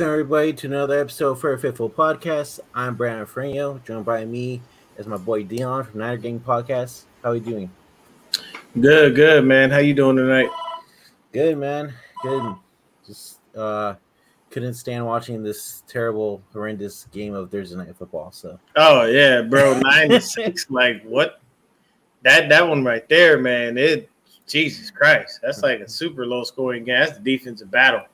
Welcome everybody to another episode for a Fitful Podcast. I'm Brandon Franio, joined by me is my boy Dion from Niner Gang Podcast. How are you doing? Good, good, man. How you doing tonight? Good, man. Good. Just uh couldn't stand watching this terrible, horrendous game of Thursday night football. So Oh yeah, bro. Nine to six. Like what? That that one right there, man. It Jesus Christ. That's like a super low scoring game. That's the defensive battle.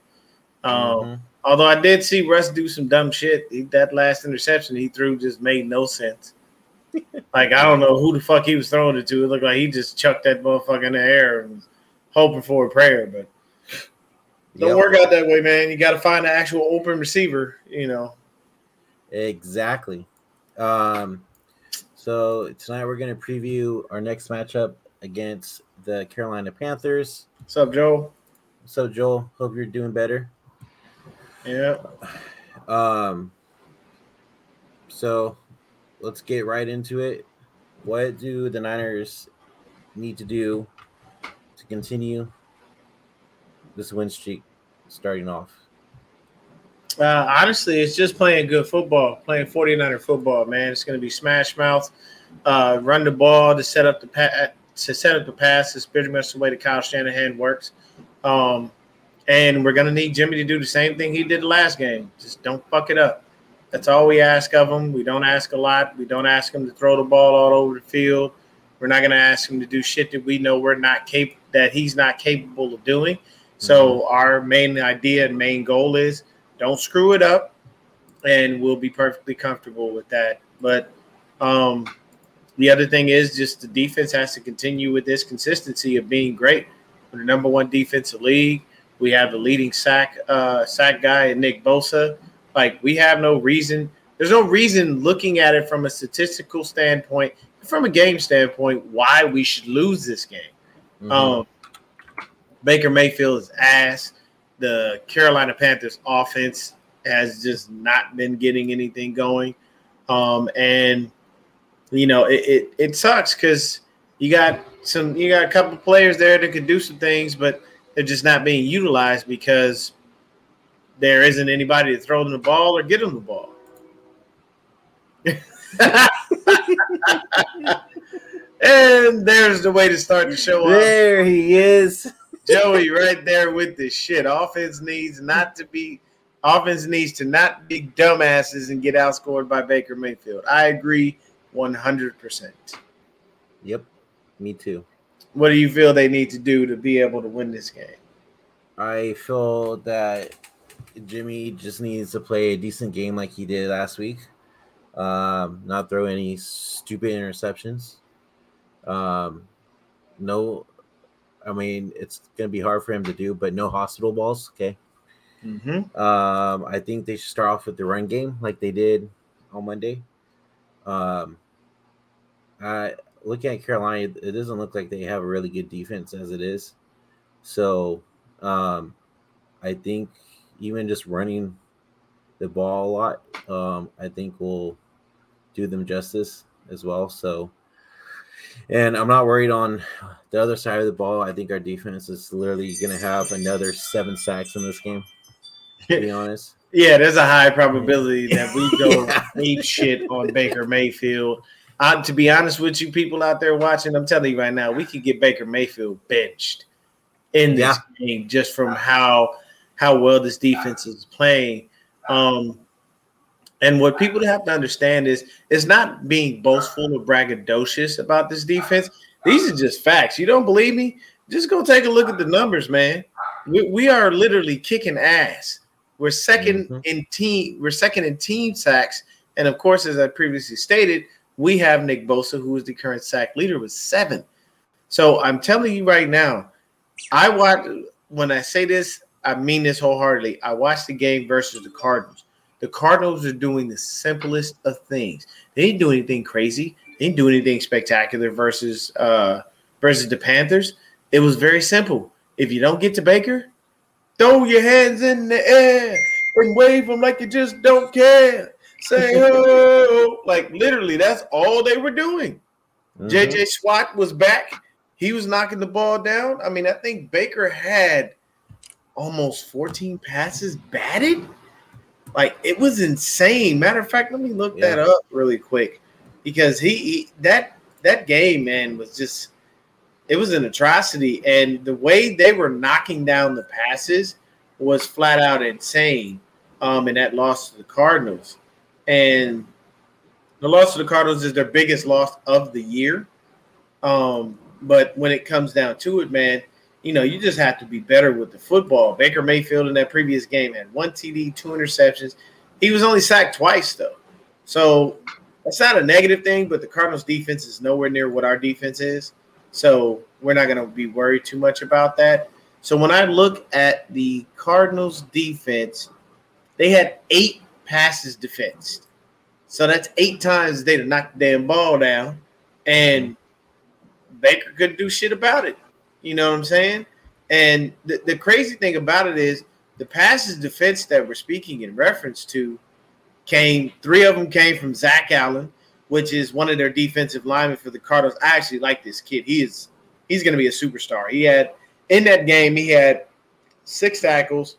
Um Mhm. Although I did see Russ do some dumb shit. He, that last interception he threw just made no sense. like I don't know who the fuck he was throwing it to. It looked like he just chucked that motherfucker in the air and was hoping for a prayer, but don't Yep, work out that way, man. You got to find an actual open receiver. You know. exactly. Um so tonight we're gonna preview our next matchup against the Carolina Panthers. What's up, Joe? So Joel, hope you're doing better. Yeah. Um, so let's get right into it. What do the Niners need to do to continue this win streak starting off? Uh, honestly, it's just playing good football, playing 49er football, man. It's going to be smash mouth, uh, run the ball to set up the pa- to set up the pass. It's pretty much the way that Kyle Shanahan works. Um, and we're going to need Jimmy to do the same thing he did the last game. Just don't fuck it up. That's all we ask of him. We don't ask a lot. We don't ask him to throw the ball all over the field. We're not going to ask him to do shit that we know we're not cap- that he's not capable of doing. So our main idea and main goal is don't screw it up, and we'll be perfectly comfortable with that. But um, the other thing is just the defense has to continue with this consistency of being great. We're the number one defensive league. We have the leading sack uh, sack guy, Nick Bosa. Like we have no reason. There's no reason looking at it from a statistical standpoint, from a game standpoint, why we should lose this game. Mhm. Um, Baker Mayfield is ass. The Carolina Panthers offense has just not been getting anything going. Um, and you know, it, it, it sucks because you got some you got a couple players there that could do some things, but they're just not being utilized because there isn't anybody to throw them the ball or get them the ball. and there's the way to start the show off. there he is. Joey right there with the shit. Offense needs not to be offense needs to not be dumbasses and get outscored by Baker Mayfield. I agree 100%. Yep, me too. What do you feel they need to do to be able to win this game? I feel that Jimmy just needs to play a decent game like he did last week. Um, not throw any stupid interceptions. Um, no, I mean it's gonna be hard for him to do, but no hospital balls. Okay. Mm-hmm. Um, I think they should start off with the run game like they did on Monday. Um, I looking at Carolina, it doesn't look like they have a really good defense as it is. So, um, I think even just running the ball a lot, um, I think will do them justice as well. So, and I'm not worried on the other side of the ball. I think our defense is literally going to have another seven sacks in this game. To be honest, Yeah, there's a high probability that we go ape shit on Baker Mayfield. Uh, to be honest with you, people out there watching, I'm telling you right now, we could get Baker Mayfield benched in this game just from how how well this defense is playing. Um, and what people have to understand is it's not being boastful or braggadocious about this defense. These are just facts. You don't believe me? Just go take a look at the numbers, man. We, we are literally kicking ass. We're 2nd Mhm. in team. We're second in team sacks, and of course, as I previously stated, we have Nick Bosa, who is the current sack leader, with seven. So I'm telling you right now, I watch. When I say this, I mean this wholeheartedly. I watched the game versus the Cardinals. The Cardinals are doing the simplest of things. They didn't do anything crazy. They didn't do anything spectacular versus uh versus the Panthers. It was very simple. If you don't get to Baker, throw your hands in the air and wave them like you just don't care. Say oh, like literally, that's all they were doing. Mhm. JJ Swat was back. He was knocking the ball down. I mean, I think Baker had almost 14 passes batted. Like it was insane. Matter of fact, let me look yeah. that up really quick because he, he that that game, man, was just it was an atrocity. And the way they were knocking down the passes was flat out insane. Um, and that loss to the Cardinals. And the loss to the Cardinals is their biggest loss of the year. Um, but when it comes down to it, man, you know, you just have to be better with the football. Baker Mayfield in that previous game had one TD, two interceptions. He was only sacked twice, though. So that's not a negative thing, but the Cardinals defense is nowhere near what our defense is. So we're not going to be worried too much about that. So when I look at the Cardinals defense, they had eight passes defense. So that's eight times they knocked the damn ball down, and Baker couldn't do shit about it. You know what I'm saying? And the, the crazy thing about it is the passes defense that we're speaking in reference to came, three of them came from Zach Allen, which is one of their defensive linemen for the Cardinals. I actually like this kid. He is he's to be a superstar. He had in that game, he had six tackles,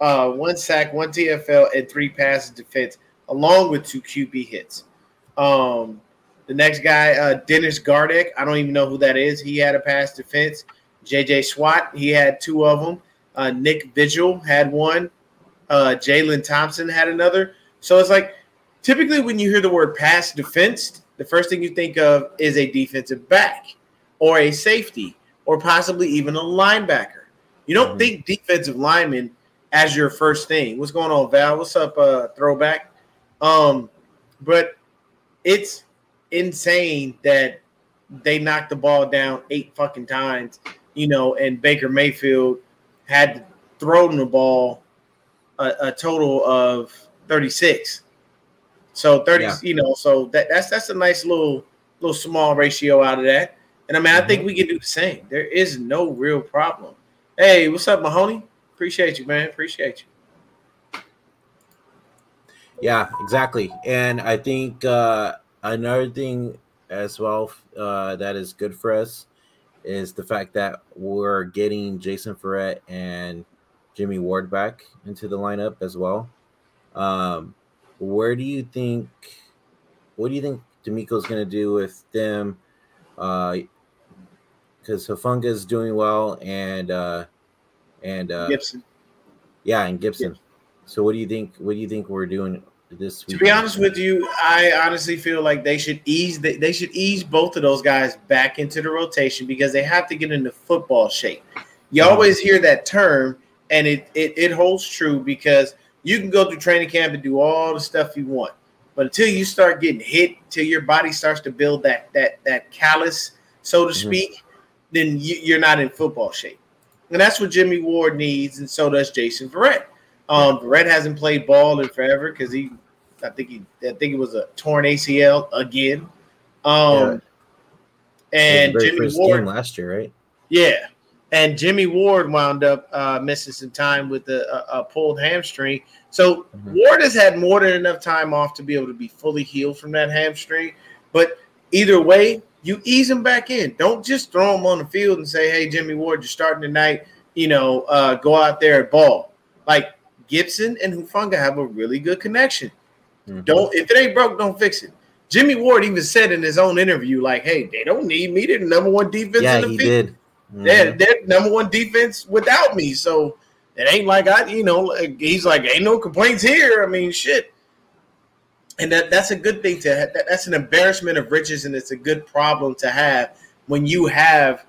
uh, one sack, one TFL, and three passes defense, along with two QB hits. Um, the next guy, uh, Dennis Gardeck, I don't even know who that is. He had a pass defense. JJ Swat, he had two of them. Uh, Nick Vigil had one. Uh, Jalen Thompson had another. So it's like typically when you hear the word pass defense, the first thing you think of is a defensive back or a safety or possibly even a linebacker. You don't mm-hmm. think defensive lineman as your first thing. What's going on, Val? What's up, uh, throwback? Um, but it's insane that they knocked the ball down eight fucking times, you know, and Baker Mayfield had thrown the ball a, a total of 36. So 30, yeah. you know, so that, that's that's a nice little little small ratio out of that. And I mean. I think mm-hmm. we can do the same. There is no real problem. Hey, what's up, Mahoney? Appreciate you, man. Appreciate you. Yeah, exactly. And I think uh another thing as well uh, that is good for us is the fact that we're getting Jason Verrett and Jimmy Ward back into the lineup as well. Um, where do you think? What do you think DeMeco's going to do with them? Because uh, Hufanga is doing well, and uh, and uh, Gibson. Yeah, and Gibson. So, what do you think? What do you think we're doing this To be honest with you, I honestly feel like they should ease they, they should ease both of those guys back into the rotation because they have to get into football shape. You mm-hmm. always hear that term, and it, it it holds true because you can go through training camp and do all the stuff you want, but until you start getting hit, till your body starts to build that that that callus, so to mm-hmm. speak, then you, you're not in football shape, and that's what Jimmy Ward needs, and so does Jason Verrett. Um, Red hasn't played ball in forever because he, I think he, I think it was a torn ACL again. Um, yeah. and Jimmy Ward last year, right? Yeah, and Jimmy Ward wound up uh, missing some time with a, a, a pulled hamstring. So mm-hmm. Ward has had more than enough time off to be able to be fully healed from that hamstring. But either way, you ease him back in. Don't just throw him on the field and say, "Hey, Jimmy Ward, you're starting tonight. You know, uh, go out there and ball." Like Gibson and Hufanga have a really good connection. Mm-hmm. Don't if it ain't broke, don't fix it. Jimmy Ward even said in his own interview, like, "Hey, they don't need me. They're the number one defense yeah, in the he field. Did. Mm-hmm. They're, they're number one defense without me. So it ain't like I, you know, he's like, ain't no complaints here. I mean, shit." And that, that's a good thing to have. That, that's an embarrassment of riches, and it's a good problem to have when you have.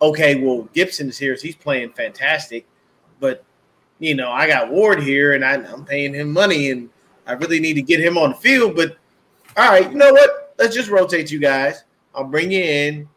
Okay, well, Gibson is here. So he's playing fantastic, but you know, I got Ward here and I, am paying him money and I really need to get him on the field. But all right, you know what? Let's just rotate you guys. I'll bring you in.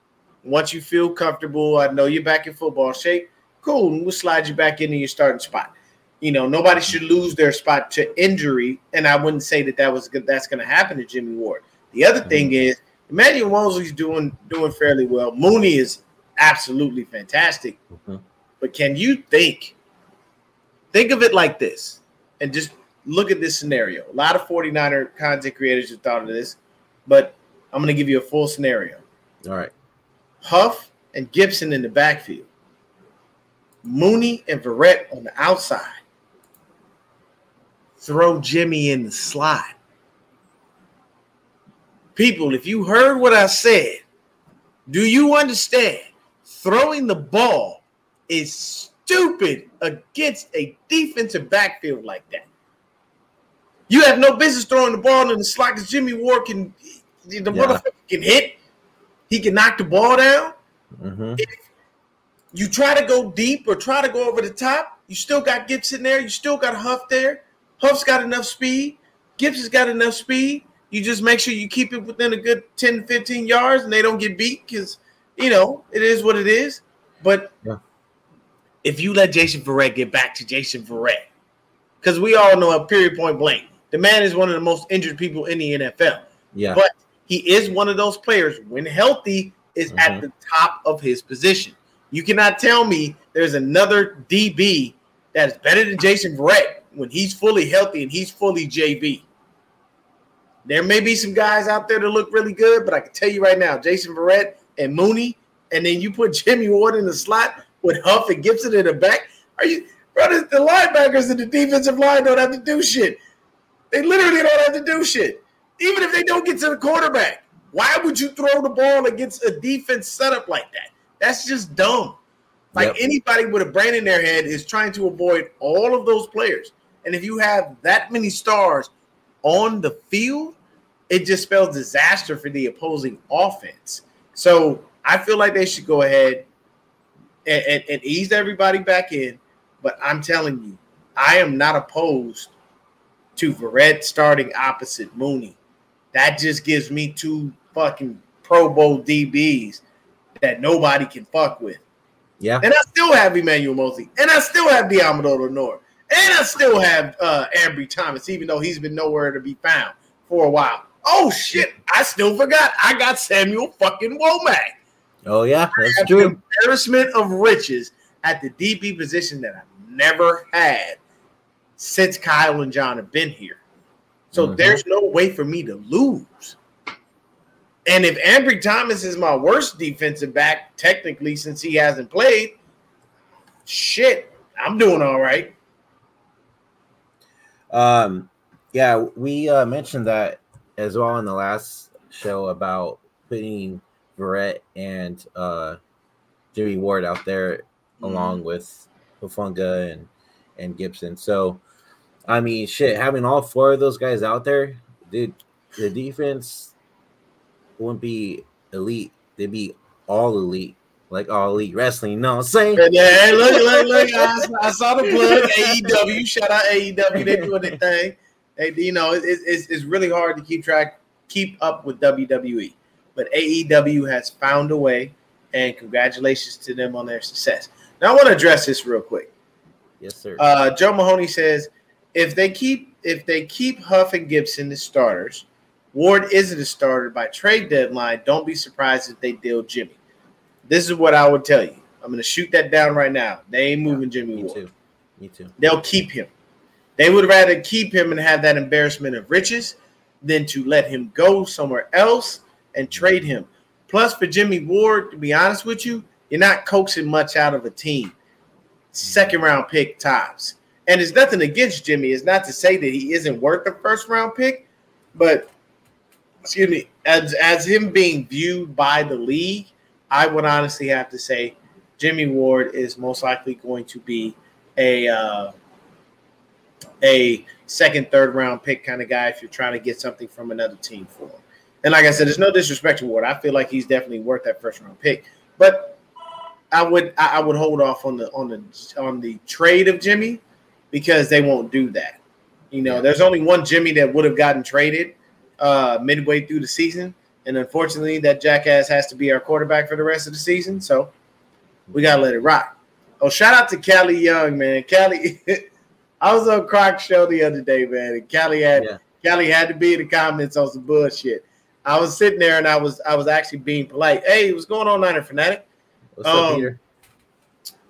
Once you feel comfortable, I know you're back in football shape. Cool. And we'll slide you back into your starting spot. You know, nobody should lose their spot to injury. And I wouldn't say that that was good. That's going to happen to Jimmy Ward. The other mm-hmm. thing is, Emmanuel Moseley's doing doing fairly well. Mooney is absolutely fantastic. Mm-hmm. But can you think think of it like this and just look at this scenario. A lot of 49er content creators have thought of this, but I'm going to give you a full scenario. All right. Huff and Gibson in the backfield, Mooney and Verrett on the outside. Throw Jimmy in the slot. People, if you heard what I said, do you understand? Throwing the ball is stupid against a defensive backfield like that. You have no business throwing the ball in the slot because Jimmy Ward can the yeah. motherfucker can hit. He can knock the ball down. Mm-hmm. If you try to go deep or try to go over the top, you still got Gibson there. You still got Huff there. Huff's got enough speed. Gibson's got enough speed. You just make sure you keep it within a good 10, 15 yards and they don't get beat because, you know, it is what it is. But yeah. if you let Jason Verrett get back to Jason Verrett, because we all know a period point blank, the man is one of the most injured people in the NFL. Yeah. But he is one of those players, when healthy, is mm-hmm. at the top of his position. You cannot tell me there's another DB that is better than Jason Verrett when he's fully healthy and he's fully JV. There may be some guys out there that look really good, but I can tell you right now, Jason Verrett and Mooney, and then you put Jimmy Ward in the slot with Huff and Gibson in the back. Are you, brothers? The linebackers and the defensive line don't have to do shit. They literally don't have to do shit. Even if they don't get to the quarterback, why would you throw the ball against a defense setup like that? That's just dumb. Like yep. anybody with a brain in their head is trying to avoid all of those players. And if you have that many stars on the field, it just spells disaster for the opposing offense. So I feel like they should go ahead and, and, and ease everybody back in. But I'm telling you, I am not opposed to Verrett starting opposite Mooney. That just gives me two fucking Pro Bowl DBs that nobody can fuck with. Yeah. And I still have Emmanuel Moseley. And I still have Deommodore Lenoir. And I still have uh Ambry Thomas, even though he's been nowhere to be found for a while. Oh shit, I still forgot. I got Samuel fucking Womack. Oh yeah, that's true. embarrassment of riches at the DB position that I've never had since Kyle and John have been here. So mm-hmm. there's no way for me to lose. And if Ambry Thomas is my worst defensive back, technically, since he hasn't played, shit, I'm doing all right. Um, yeah, we uh, mentioned that as well in the last show about putting Verrett and uh, Jimmy Ward out there mm-hmm. along with Hufanga and and Gibson. So, I mean, shit, having all four of those guys out there, dude, the defense wouldn't be elite. They'd be all elite, like all elite wrestling. You know what I'm saying? Yeah, look, look, look. I, I saw the plug. AEW, shout out AEW. They doing their thing. They, you know, it, it's, it's really hard to keep track, keep up with WWE. But AEW has found a way, and congratulations to them on their success. Now, I want to address this real quick. Yes, sir. Uh, Joe Mahoney says if they keep if they keep Huff and Gibson as starters, Ward isn't a starter by trade deadline, don't be surprised if they deal Jimmy. This is what I would tell you. I'm going to shoot that down right now. They ain't moving Jimmy Me Ward. Too. Me too. They'll keep him. They would rather keep him and have that embarrassment of riches than to let him go somewhere else and trade him. Plus, for Jimmy Ward, to be honest with you, you're not coaxing much out of a team. Second round pick tops. And it's nothing against Jimmy. It's not to say that he isn't worth a first round pick, but excuse me, as as him being viewed by the league, I would honestly have to say Jimmy Ward is most likely going to be a uh, a second, third round pick kind of guy if you're trying to get something from another team for him. And like I said, there's no disrespect to Ward. I feel like he's definitely worth that first round pick. But I would I would hold off on the on the on the trade of Jimmy because they won't do that. You know, there's only one Jimmy that would have gotten traded, uh, midway through the season. And unfortunately, that jackass has to be our quarterback for the rest of the season. So we gotta let it rock. Oh, shout out to Callie Young, man. Callie, I was on Croc show the other day, man, and Callie had yeah. Callie had to be in the comments on some bullshit. I was sitting there and I was I was actually being polite. Hey, what's going on, Niner Fanatic? What's um, up, Peter?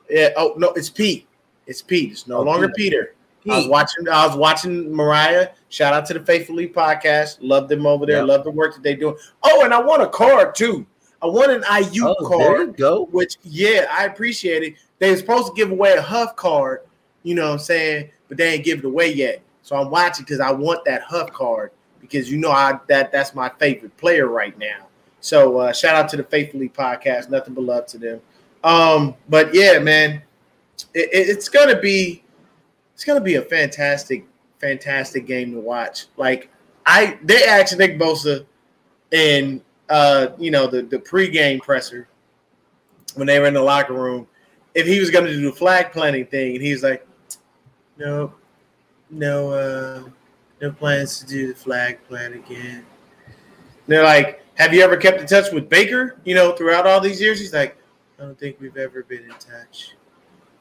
Yeah. Oh no, it's Pete. It's Pete. It's no oh, longer Peter. Peter. I was watching. I was watching Mariah. Shout out to the Faithfully podcast. Love them over there. Yep. Love the work that they do. Oh, and I want a card too. I want an IU oh, card. go. Which yeah, I appreciate it. They were supposed to give away a Huff card. You know what I'm saying? But they ain't give it away yet. So I'm watching because I want that Huff card because you know I that that's my favorite player right now. So uh, shout out to the Faithfully podcast. Nothing but love to them. Um, but yeah, man, it, it's gonna be it's gonna be a fantastic, fantastic game to watch. Like I, they asked Nick Bosa in uh, you know the the pregame presser when they were in the locker room if he was gonna do the flag planting thing, and he's like, no, no, uh, no plans to do the flag plant again. And they're like, have you ever kept in touch with Baker? You know, throughout all these years, he's like, I don't think we've ever been in touch.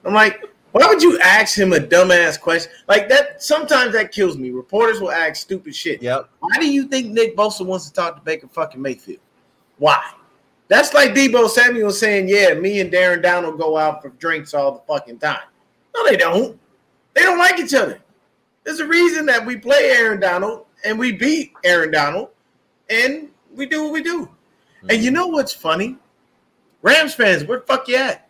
I'm like, why would you ask him a dumbass question like that? Sometimes that kills me. Reporters will ask stupid shit. Yep. Why do you think Nick Bosa wants to talk to Baker fucking Mayfield? Why? That's like Debo Samuel saying, "Yeah, me and Aaron Donald go out for drinks all the fucking time." No, they don't. They don't like each other. There's a reason that we play Aaron Donald and we beat Aaron Donald, and we do what we do. Mm-hmm. And you know what's funny? Rams fans, where the fuck you at?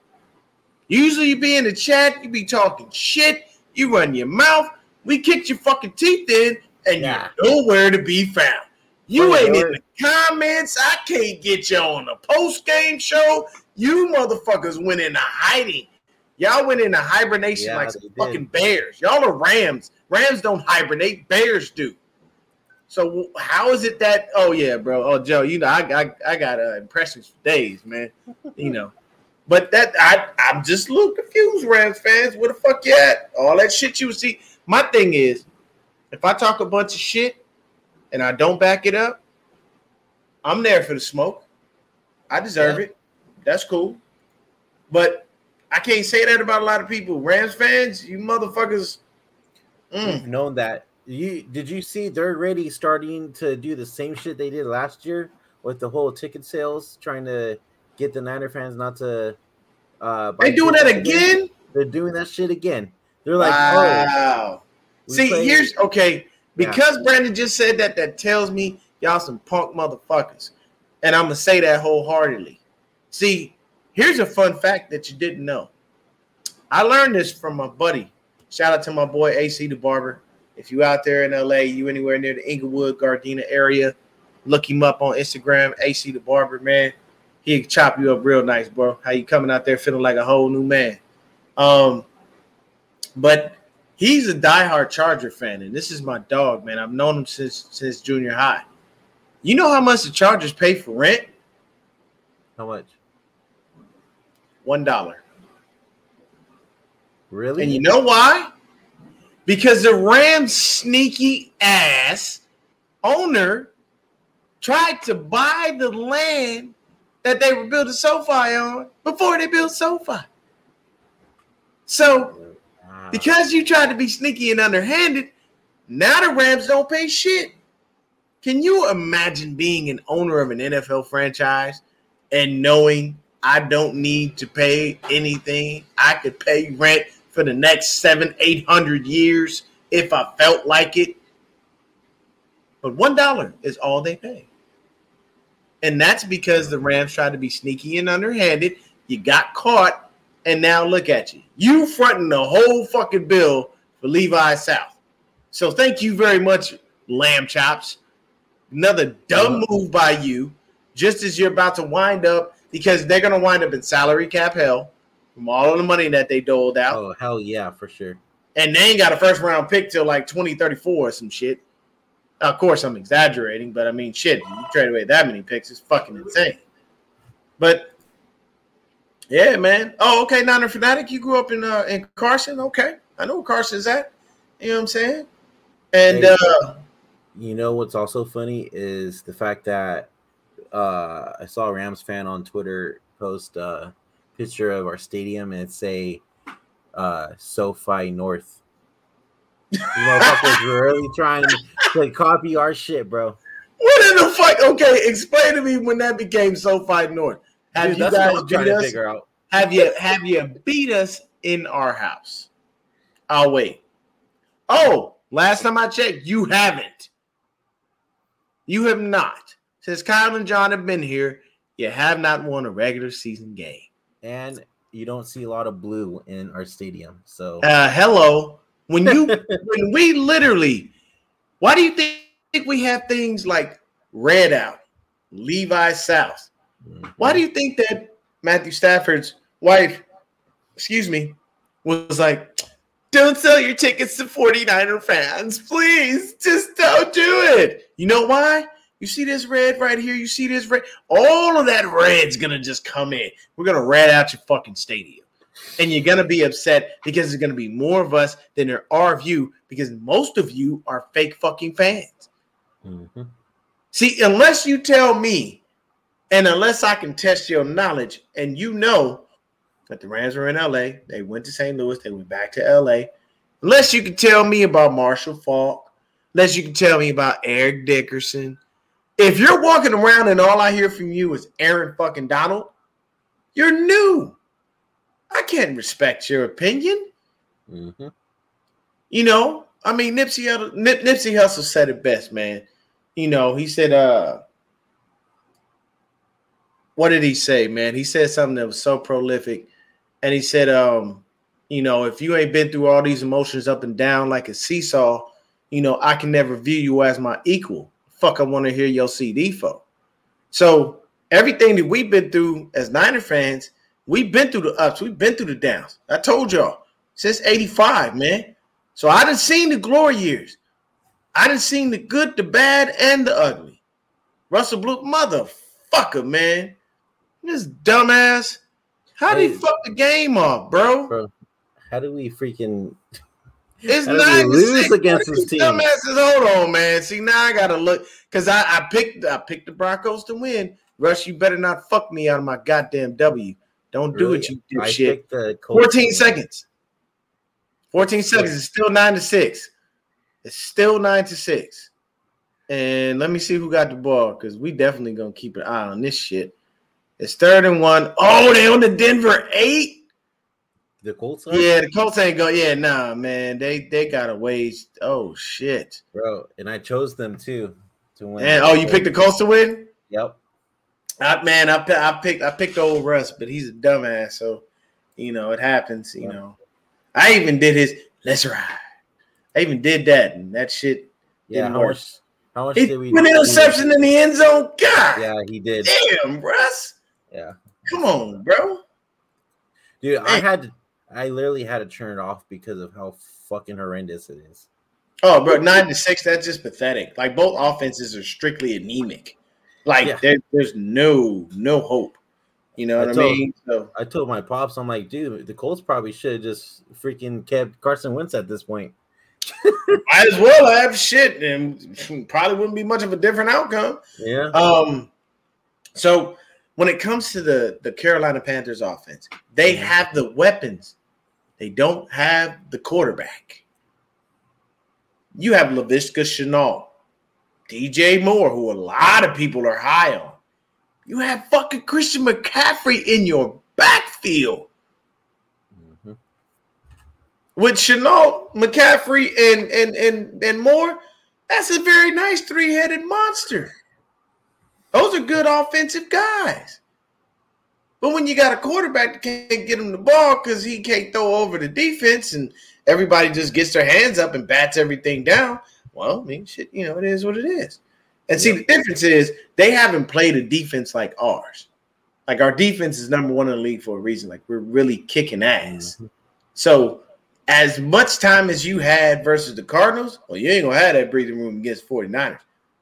Usually you be in the chat, you be talking shit, you run your mouth. We kicked your fucking teeth in, and yeah. you're nowhere to be found. You ain't in the comments. I can't get you on the post game show. You motherfuckers went into hiding. Y'all went into hibernation yeah, like some fucking bears. Y'all are Rams. Rams don't hibernate. Bears do. So how is it that? Oh yeah, bro. Oh Joe, you know I I, I got uh, impressions for days, man. you know, but that I I'm just a little confused, Rams fans. Where the fuck you at? All that shit you see. My thing is, if I talk a bunch of shit and I don't back it up, I'm there for the smoke. I deserve yeah. it. That's cool. But I can't say that about a lot of people. Rams fans, you motherfuckers. Mm. We've known that. You did you see they're already starting to do the same shit they did last year with the whole ticket sales, trying to get the Niner fans not to uh they doing that again? They're doing that shit again. They're like, wow. oh. See, here's okay. Because yeah. Brandon just said that, that tells me y'all some punk motherfuckers. And I'm to say that wholeheartedly. See, here's a fun fact that you didn't know. I learned this from my buddy. Shout out to my boy AC the Barber. If you out there in LA, you anywhere near the Inglewood, Gardena area, look him up on Instagram, AC the Barber, man. He'll chop you up real nice, bro. How you coming out there feeling like a whole new man. Um, but he's a diehard Charger fan, and this is my dog, man. I've known him since since junior high. You know how much the Chargers pay for rent? How much? One dollar. Really? And you know why? Because the Rams' sneaky ass owner tried to buy the land that they were building SoFi on before they built SoFi. So ah. because you tried to be sneaky and underhanded, now the Rams don't pay shit. Can you imagine being an owner of an NFL franchise and knowing I don't need to pay anything? I could pay rent for the next seven, eight hundred years if I felt like it. But one dollar is all they pay. And that's because the Rams tried to be sneaky and underhanded. You got caught and now look at you. You fronting the whole fucking bill for Levi's South. So thank you very much, lamb chops. Another dumb move by you, just as you're about to wind up, because they're gonna wind up in salary cap hell from all of the money that they doled out. Oh hell yeah, for sure. And they ain't got a first round pick till like 2034 or some shit. Of course, I'm exaggerating, but I mean, shit, you trade away that many picks is fucking insane. But yeah, man. Oh, okay. Niner fanatic. You grew up in uh, in Carson. Okay, I know where Carson's at. You know what I'm saying? And hey, uh, you know what's also funny is the fact that uh, I saw a Rams fan on Twitter post a picture of our stadium and say uh, SoFi North. You motherfuckers really trying to copy our shit, bro. What in the fuck? Okay, explain to me when that became SoFi North. Have Dude, you guys beat us? Have you have you beat us in our house? I'll wait. Oh, last time I checked, you haven't. You have not. Since Kyle and John have been here, you have not won a regular season game. And you don't see a lot of blue in our stadium. So uh, hello. When you when we literally, why do you think we have things like Red Out, Levi's South? Why do you think that Matthew Stafford's wife, excuse me, was like, don't sell your tickets to 49er fans, please. Just don't do it. You know why? You see this red right here? You see this red? All of that red's gonna just come in. We're gonna red out your fucking stadium. And you're gonna be upset because there's gonna be more of us than there are of you because most of you are fake fucking fans. Mm-hmm. See, unless you tell me, and unless I can test your knowledge, and you know that the Rams were in LA, they went to St. Louis, they went back to LA. Unless you can tell me about Marshall Faulk, unless you can tell me about Eric Dickerson. If you're walking around and all I hear from you is Aaron fucking Donald, you're new. I can't respect your opinion. Mm-hmm. You know, I mean, Nipsey Nip, Nipsey Hussle said it best, man. You know, he said, uh, what did he say, man? He said something that was so prolific. And he said, um, you know, if you ain't been through all these emotions up and down like a seesaw, you know, I can never view you as my equal. Fuck, I want to hear your CD for. So everything that we've been through as Niner fans, we've been through the ups, we've been through the downs. I told y'all since 85, man. So I done seen the glory years. I done seen the good, the bad, and the ugly. Russell Blue, motherfucker, man. This dumbass. How he Hey. fuck the game up, bro? Bro, how do we freaking It's How did we nine to lose against this team? Dumbasses, hold on, man. See, now I gotta look because I, I picked I picked the Broncos to win. Rush, you better not fuck me out of my goddamn W. Don't do it, you I dipshit. picked the Colts 14 to seconds. 14 seconds. It's still nine to six. It's still nine to six. And let me see who got the ball because we definitely gonna keep an eye on this shit. It's third and one. Oh, they on the Denver eight. The Colts. are? Yeah, the Colts ain't go. Yeah, nah, man. They they got a ways. Oh shit. bro, and I chose them too to win. And oh, you picked the Colts to win? Yep. I, man, I, I picked I picked old Russ, but he's a dumbass. So, you know, it happens. You Yeah. know, I even did his let's ride. I even did that, and that shit. Yeah. Didn't How work. much? How much He did we? an interception in the end zone. God Yeah, he did. damn, Russ. Yeah, Come on, bro. dude, I had to. I literally had to turn it off because of how fucking horrendous it is. Oh, bro, nine to six. That's just pathetic. Like both offenses are strictly anemic. Like Yeah. there, there's no no hope. You know what I told- mean? So I told my pops, I'm like, dude, the Colts probably should have just freaking kept Carson Wentz at this point. might as well have shit, and probably wouldn't be much of a different outcome. Yeah. Um, so when it comes to the the Carolina Panthers offense, they have the weapons. They don't have the quarterback. You have Laviska Shenault, DJ Moore, who a lot of people are high on. You have fucking Christian McCaffrey in your backfield Mhm. with Shenault, McCaffrey, and and and and Moore. That's a very nice three-headed monster. Those are good offensive guys. But when you got a quarterback that can't get him the ball because he can't throw over the defense and everybody just gets their hands up and bats everything down, well, I mean, shit, you know, it is what it is. And see, the difference is they haven't played a defense like ours. Like our defense is number one in the league for a reason. Like we're really kicking ass. Mhm. So, as much time as you had versus the Cardinals, well, you ain't gonna have that breathing room against 49ers.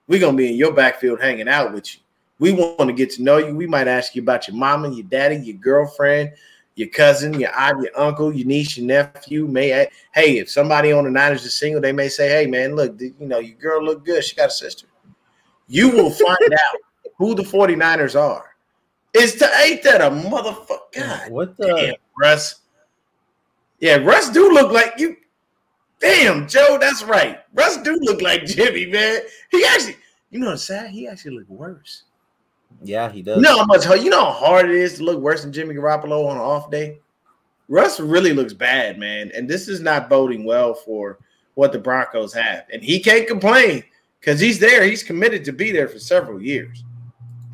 We're gonna be in your backfield hanging out with you. We want to get to know you. We might ask you about your mama, your daddy, your girlfriend, your cousin, your aunt, your uncle, your niece, your nephew. May hey, if somebody on the Niners is single, they may say, "Hey, man, look, you know your girl look good. She got a sister." You will find out who the 49ers are. Is to ain't that a motherfucker? God What the? Damn, Russ. Yeah, Russ do look like you. Damn, Joe, that's right. Russ do look like Jimmy, man. He actually, you know, what's sad. He actually look worse. Yeah, he does. You know how much? You know how hard it is to look worse than Jimmy Garoppolo on an off day. Russ really looks bad, man, and this is not boding well for what the Broncos have. And he can't complain because he's there. He's committed to be there for several years,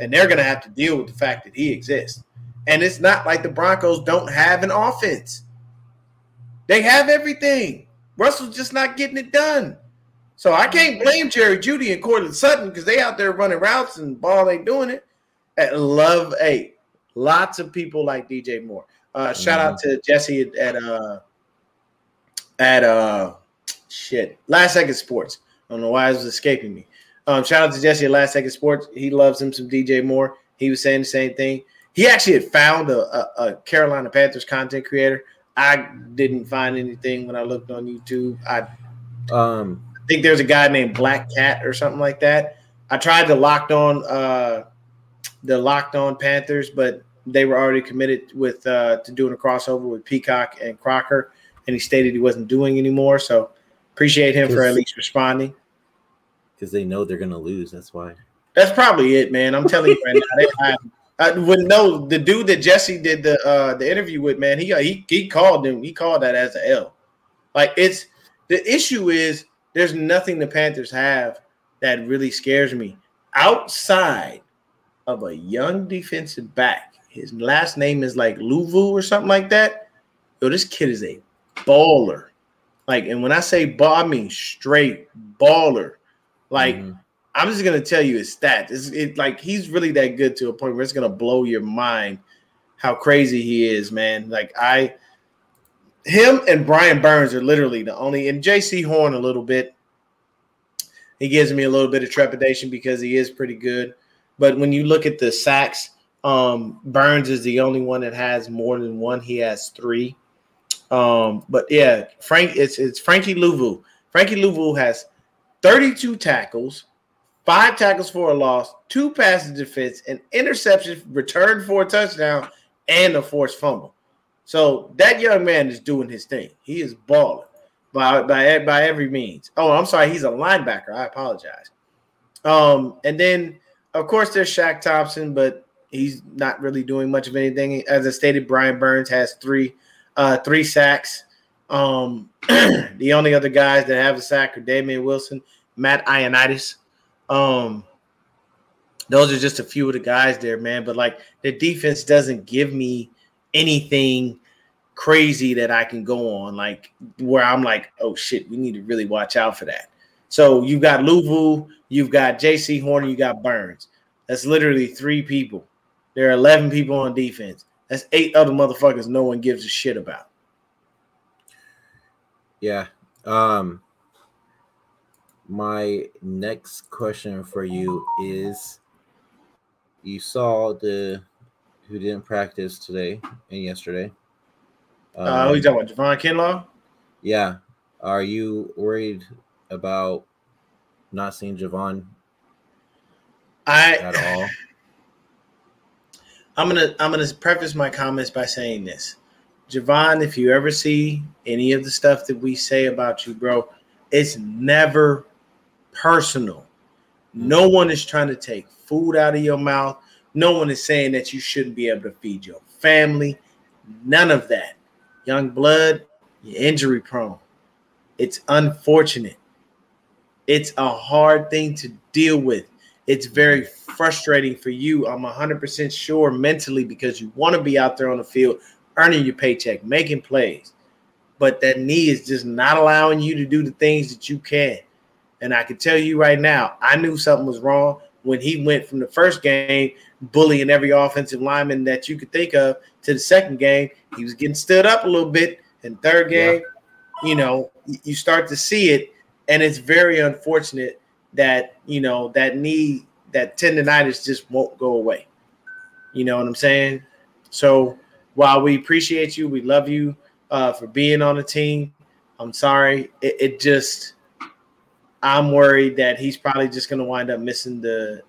and they're going to have to deal with the fact that he exists. And it's not like the Broncos don't have an offense; they have everything. Russell's just not getting it done. So I can't blame Jerry Jeudy and Courtland Sutton because they out there running routes and ball ain't doing it. At love eight, lots of people like DJ Moore. Uh, shout out Mm-hmm. to Jesse at, at uh at uh shit last second sports. I don't know why it was escaping me. Um, shout out to Jesse at last second sports. He loves him some DJ Moore. He was saying the same thing. He actually had found a, a, a Carolina Panthers content creator. I didn't find anything when I looked on YouTube. I Um, think there's a guy named Black Cat or something like that. I tried to locked on uh the locked on Panthers, but they were already committed with uh to doing a crossover with Peacock and Crocker, and he stated he wasn't doing anymore. So appreciate him for at least responding. because they know they're gonna lose. That's why. That's probably it, man. I'm telling you right now. They, I, I would know the dude that Jesse did the uh the interview with, man. He he he called him. He called that as an L. Like it's the issue is there's nothing the Panthers have that really scares me outside of a young defensive back. His last name is like Luvu or something like that. Yo, this kid is a baller. Like, and when I say ball, I mean straight baller. Like, Mhm. I'm just gonna tell you his stats. It's it like he's really that good to a point where it's gonna blow your mind how crazy he is, man. Like I him and Brian Burns are literally the only and Jaycee Horn a little bit. He gives me a little bit of trepidation because he is pretty good. But when you look at the sacks, um, Burns is the only one that has more than one. He has three. Um, but yeah, Frank, it's it's Frankie Luvu. Frankie Luvu has 32 tackles, five tackles for a loss, two passes defense, an interception, returned for a touchdown, and a forced fumble. So that young man is doing his thing. He is balling by by by every means. Oh, I'm sorry, he's a linebacker. I apologize. Um, and then of course there's Shaq Thompson, but he's not really doing much of anything. As I stated, Brian Burns has three uh three sacks. Um, the only other guys that have a sack are Damian Wilson, Matt Ioannidis. Um, those are just a few of the guys there, man. But like the defense doesn't give me anything crazy that I can go on, like where I'm like, oh shit, we need to really watch out for that. So you've got Luvu, you've got JC Horner, you got Burns. That's literally three people. There are 11 people on defense. That's eight other motherfuckers no one gives a shit about. Yeah. Um my next question for you is you saw the who didn't practice today and yesterday. Uh, who you Um, talking about? Javon Kinlaw? yeah. Are you worried about not seeing Javon I at all? I'm gonna I'm gonna preface my comments by saying this. Javon, if you ever see any of the stuff that we say about you, bro, it's never personal. No mm-hmm. one is trying to take food out of your mouth. No one is saying that you shouldn't be able to feed your family. None of that. Young blood, you're injury prone. It's unfortunate. It's a hard thing to deal with. It's very frustrating for you. I'm 100% sure mentally because you want to be out there on the field, earning your paycheck, making plays. But that knee is just not allowing you to do the things that you can. And I can tell you right now, I knew something was wrong when he went from the first game bullying every offensive lineman that you could think of to the second game. He was getting stood up a little bit. And third game, you know, you start to see it. And it's very unfortunate that, you know, that knee, that tendonitis just won't go away. You know what I'm saying? So while we appreciate you, we love you uh, for being on the team. I'm sorry. It, it just, I'm worried that he's probably just going to wind up missing the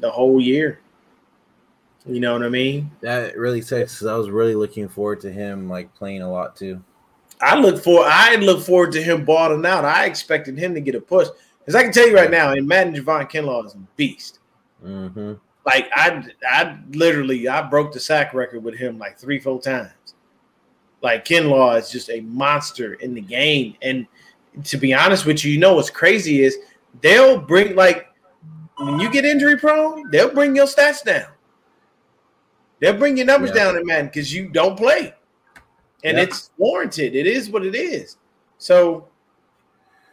the whole year. You know what I mean? That really sucks I was really looking forward to him like playing a lot too. I look for I look forward to him balling out. I expected him to get a push. Because I can tell you right now, in Madden, Javon Kinlaw is a beast. hmm Like I I literally I broke the sack record with him like three, four times. Like Kinlaw is just a monster in the game. And to be honest with you, you know what's crazy is they'll bring like when you get injury prone, they'll bring your stats down. They'll bring your numbers Yeah. down in Madden because you don't play. And Yeah. it's warranted. It is what it is. So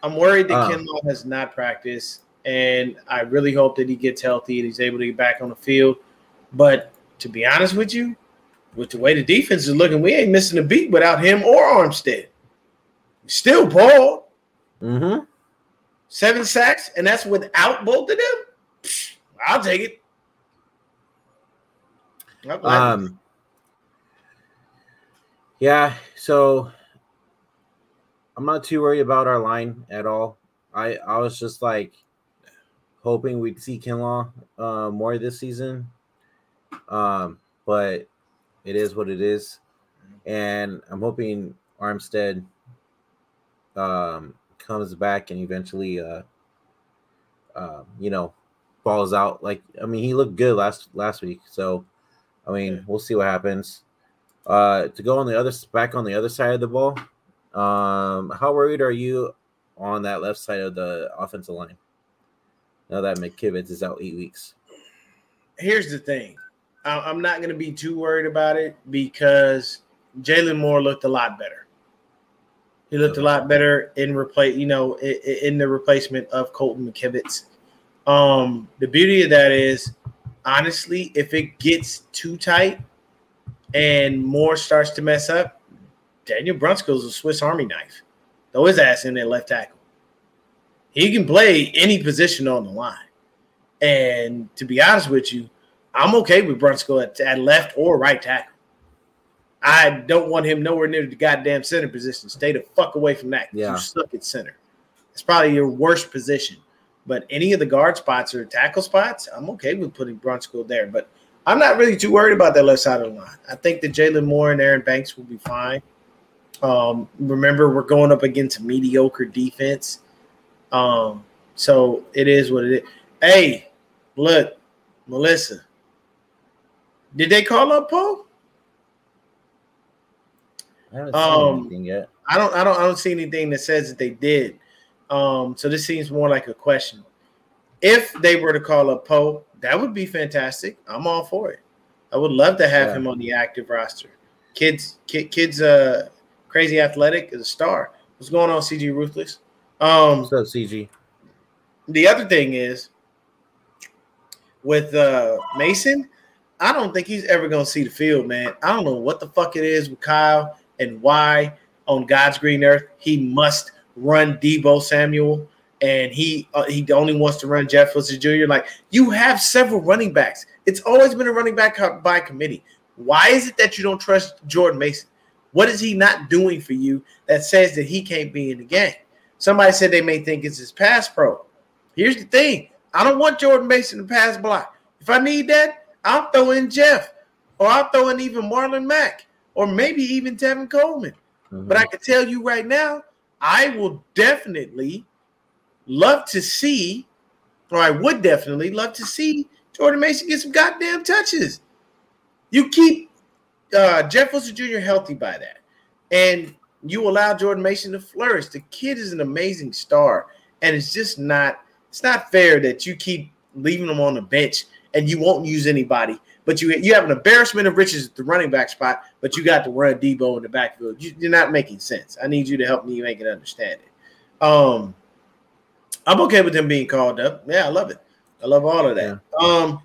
I'm worried that Um, Kinlaw has not practiced, and I really hope that he gets healthy and he's able to get back on the field. But to be honest with you, with the way the defense is looking, we ain't missing a beat without him or Armstead. Still Paul, Mm-hmm. seven sacks, and that's without both of them. I'll take it. Um, yeah, so I'm not too worried about our line at all. I I was just like hoping we'd see Kinlaw uh, more this season, um, but it is what it is, and I'm hoping Armstead um, comes back and eventually, uh, uh, you know, falls out. Like I mean, he looked good last last week, so I mean, Yeah. we'll see what happens. Uh, to go on the other back on the other side of the ball, um, how worried are you on that left side of the offensive line? Now that McKivitz is out eight weeks. here's the thing. I'm not going to be too worried about it because Jalen Moore looked a lot better. He looked a lot better in replace, you know, in the replacement of Colton McKivitz. Um, the beauty of that is, honestly, if it gets too tight and Moore starts to mess up, Daniel Brunskill's a Swiss Army knife. Throw his ass in there left tackle. He can play any position on the line. And to be honest with you, I'm okay with Brunskill at, at left or right tackle. I don't want him nowhere near the goddamn center position. Stay the fuck away from that. Yeah. You suck at center. It's probably your worst position. But any of the guard spots or tackle spots, I'm okay with putting Brunskill there. But I'm not really too worried about that left side of the line. I think that Jalen Moore and Aaron Banks will be fine. Um, remember, we're going up against mediocre defense. Um, so it is what it is. Hey, look, Melissa. Did they call up Poe? I haven't Um, seen anything yet. I don't I don't I don't see anything that says that they did. Um, so this seems more like a question. If they were to call up Poe, that would be fantastic. I'm all for it. I would love to have Yeah. him on the active roster. Kids, kid, kids, uh, crazy athletic is a star. What's going on, CG Ruthless? Um, What's up, CG? the other thing is with uh Mason, I don't think he's ever gonna see the field, man. I don't know what the fuck it is with Kyle and why on God's green earth he must run Deebo Samuel and he uh, he only wants to run Jeff Wilson Jr. Like you have several running backs. It's always been a running back by committee. Why is it that you don't trust Jordan Mason? What is he not doing for you that says that he can't be in the game? Somebody said they may think it's his pass pro. Here's the thing: I don't want Jordan Mason to pass block. If I need that, I'll throw in Jeff, or I'll throw in even Marlon Mack, or maybe even Tevin Coleman. Mhm. But I can tell you right now, I will definitely love to see, or I would definitely love to see Jordan Mason get some goddamn touches. You keep uh, Jeff Wilson Jr. healthy by that, and you allow Jordan Mason to flourish. The kid is an amazing star, and it's just not it's not fair that you keep leaving him on the bench and you won't use anybody. But you you have an embarrassment of riches at the running back spot, but you got to run Deebo in the backfield. You, you're not making sense. I need you to help me make it understand it. Um, I'm okay with him being called up. Yeah, I love it. I love all of that. Um,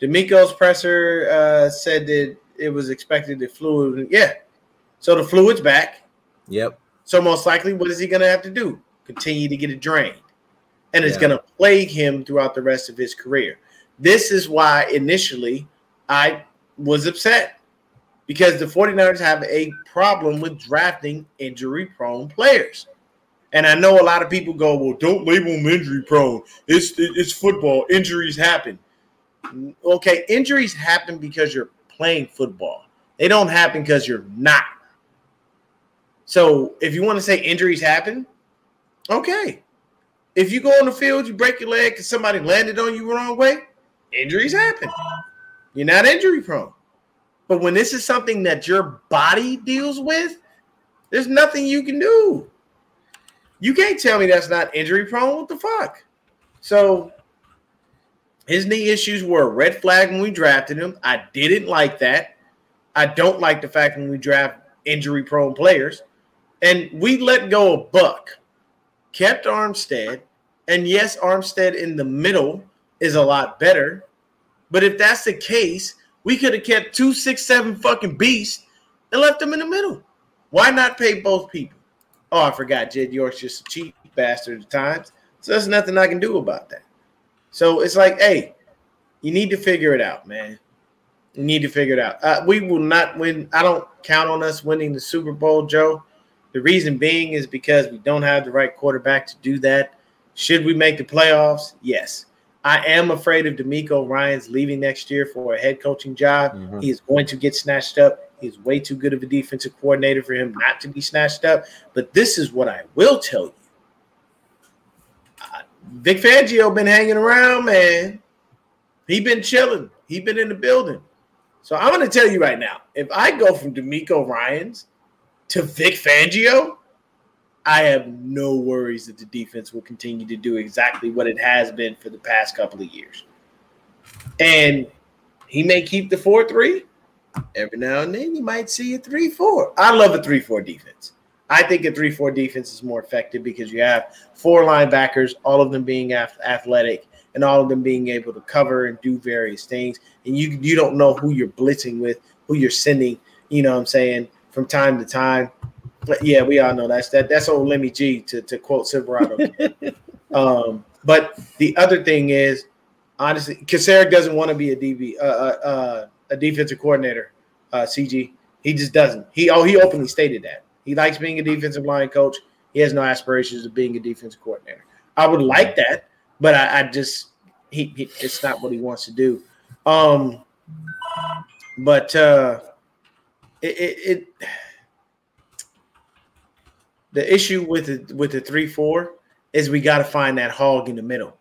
DeMeco's presser uh, said that it was expected the fluid. Yeah, so the fluid's back. Yep. So most likely, what is he going to have to do? Continue to get it drained, and it's Yeah. going to plague him throughout the rest of his career. This is why initially I was upset because the 49ers have a problem with drafting injury-prone players. And I know a lot of people go, "Well, don't label them injury-prone. It's it's football. Injuries happen." Okay, injuries happen because you're playing football. They don't happen because you're not. So if you want to say injuries happen, okay. If you go on the field, you break your leg because somebody landed on you the wrong way, injuries happen. You're not injury prone. But when this is something that your body deals with, there's nothing you can do. You can't tell me that's not injury prone. What the fuck? So his knee issues were a red flag when we drafted him. I didn't like that. I don't like the fact when we draft injury prone players. And we let go of Buck. kept Armstead, and yes, Armstead in the middle is a lot better. But if that's the case, we could have kept two, six, seven fucking beasts and left them in the middle. Why not pay both people? Oh, I forgot. Jed York's just a cheap bastard at times. So there's nothing I can do about that. So it's like, hey, you need to figure it out, man. You need to figure it out. Uh, we will not win. I don't count on us winning the Super Bowl, Joe. The reason being is because we don't have the right quarterback to do that. Should we make the playoffs? Yes. I am afraid of DeMeco Ryans leaving next year for a head coaching job. Mm-hmm. He is going to get snatched up. He's way too good of a defensive coordinator for him not to be snatched up. But this is what I will tell you. Uh, Vic Fangio been hanging around, man. He been chilling. He been in the building. So I'm going to tell you right now, if I go from DeMeco Ryans to Vic Fangio, I have no worries that the defense will continue to do exactly what it has been for the past couple of years. And he may keep the 4 3. Every now and then you might see a 3 4. I love a 3 4 defense. I think a 3 4 defense is more effective because you have four linebackers, all of them being athletic and all of them being able to cover and do various things. And you, you don't know who you're blitzing with, who you're sending, you know what I'm saying, from time to time But yeah, we all know that's that. That's old Lemmy G to, to quote Silverado. um, but the other thing is, honestly, Kocurek doesn't want to be a DB, uh, uh, uh, a defensive coordinator. Uh, CG, he just doesn't. He oh, he openly stated that he likes being a defensive line coach. He has no aspirations of being a defensive coordinator. I would like that, but I, I just he, he, it's not what he wants to do. Um, but uh, it, it, it the issue with the with the three four is we got to find that hog in the middle.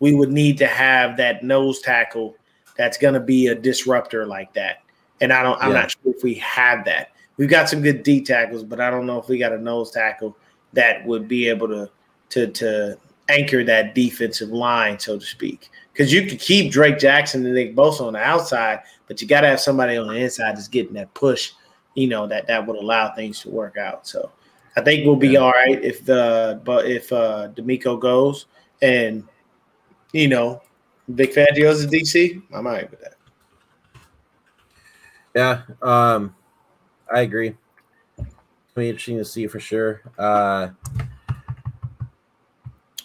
We would need to have that nose tackle that's going to be a disruptor like that. And I don't, I'm not sure if we have that. We've got some good D tackles, but I don't know if we got a nose tackle that would be able to to to anchor that defensive line, so to speak. Because you could keep Drake Jackson and Nick Bosa on the outside, but you got to have somebody on the inside that's getting that push, you know, that that would allow things to work out. So I think we'll be yeah. all right if the but if uh DeMeco goes and you know Vic Fangio's in DC. I'm all right with that. Yeah, um, I agree. It'll be interesting to see for sure. Uh,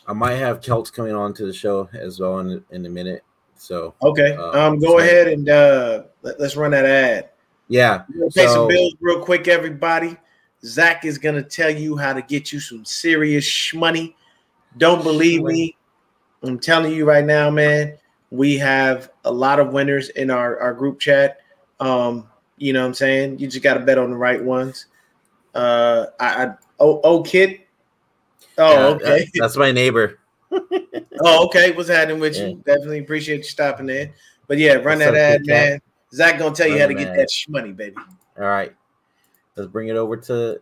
I might have Celts coming on to the show as well in, in a minute. So okay, um, um go so, ahead and uh, let, us run that ad. Yeah, pay so, some bills real quick, everybody. Zach is gonna tell you how to get you some serious money. Don't believe me? I'm telling you right now, man. We have a lot of winners in our, our group chat. Um, you know what I'm saying? You just gotta bet on the right ones. Uh I, I oh oh kid. Oh, yeah, okay. That, that's my neighbor. oh, okay. What's happening with yeah. you? Definitely appreciate you stopping there. But yeah, run What's that ad, man. Zach gonna tell run you how to get that money, baby. All right. Let's bring it over to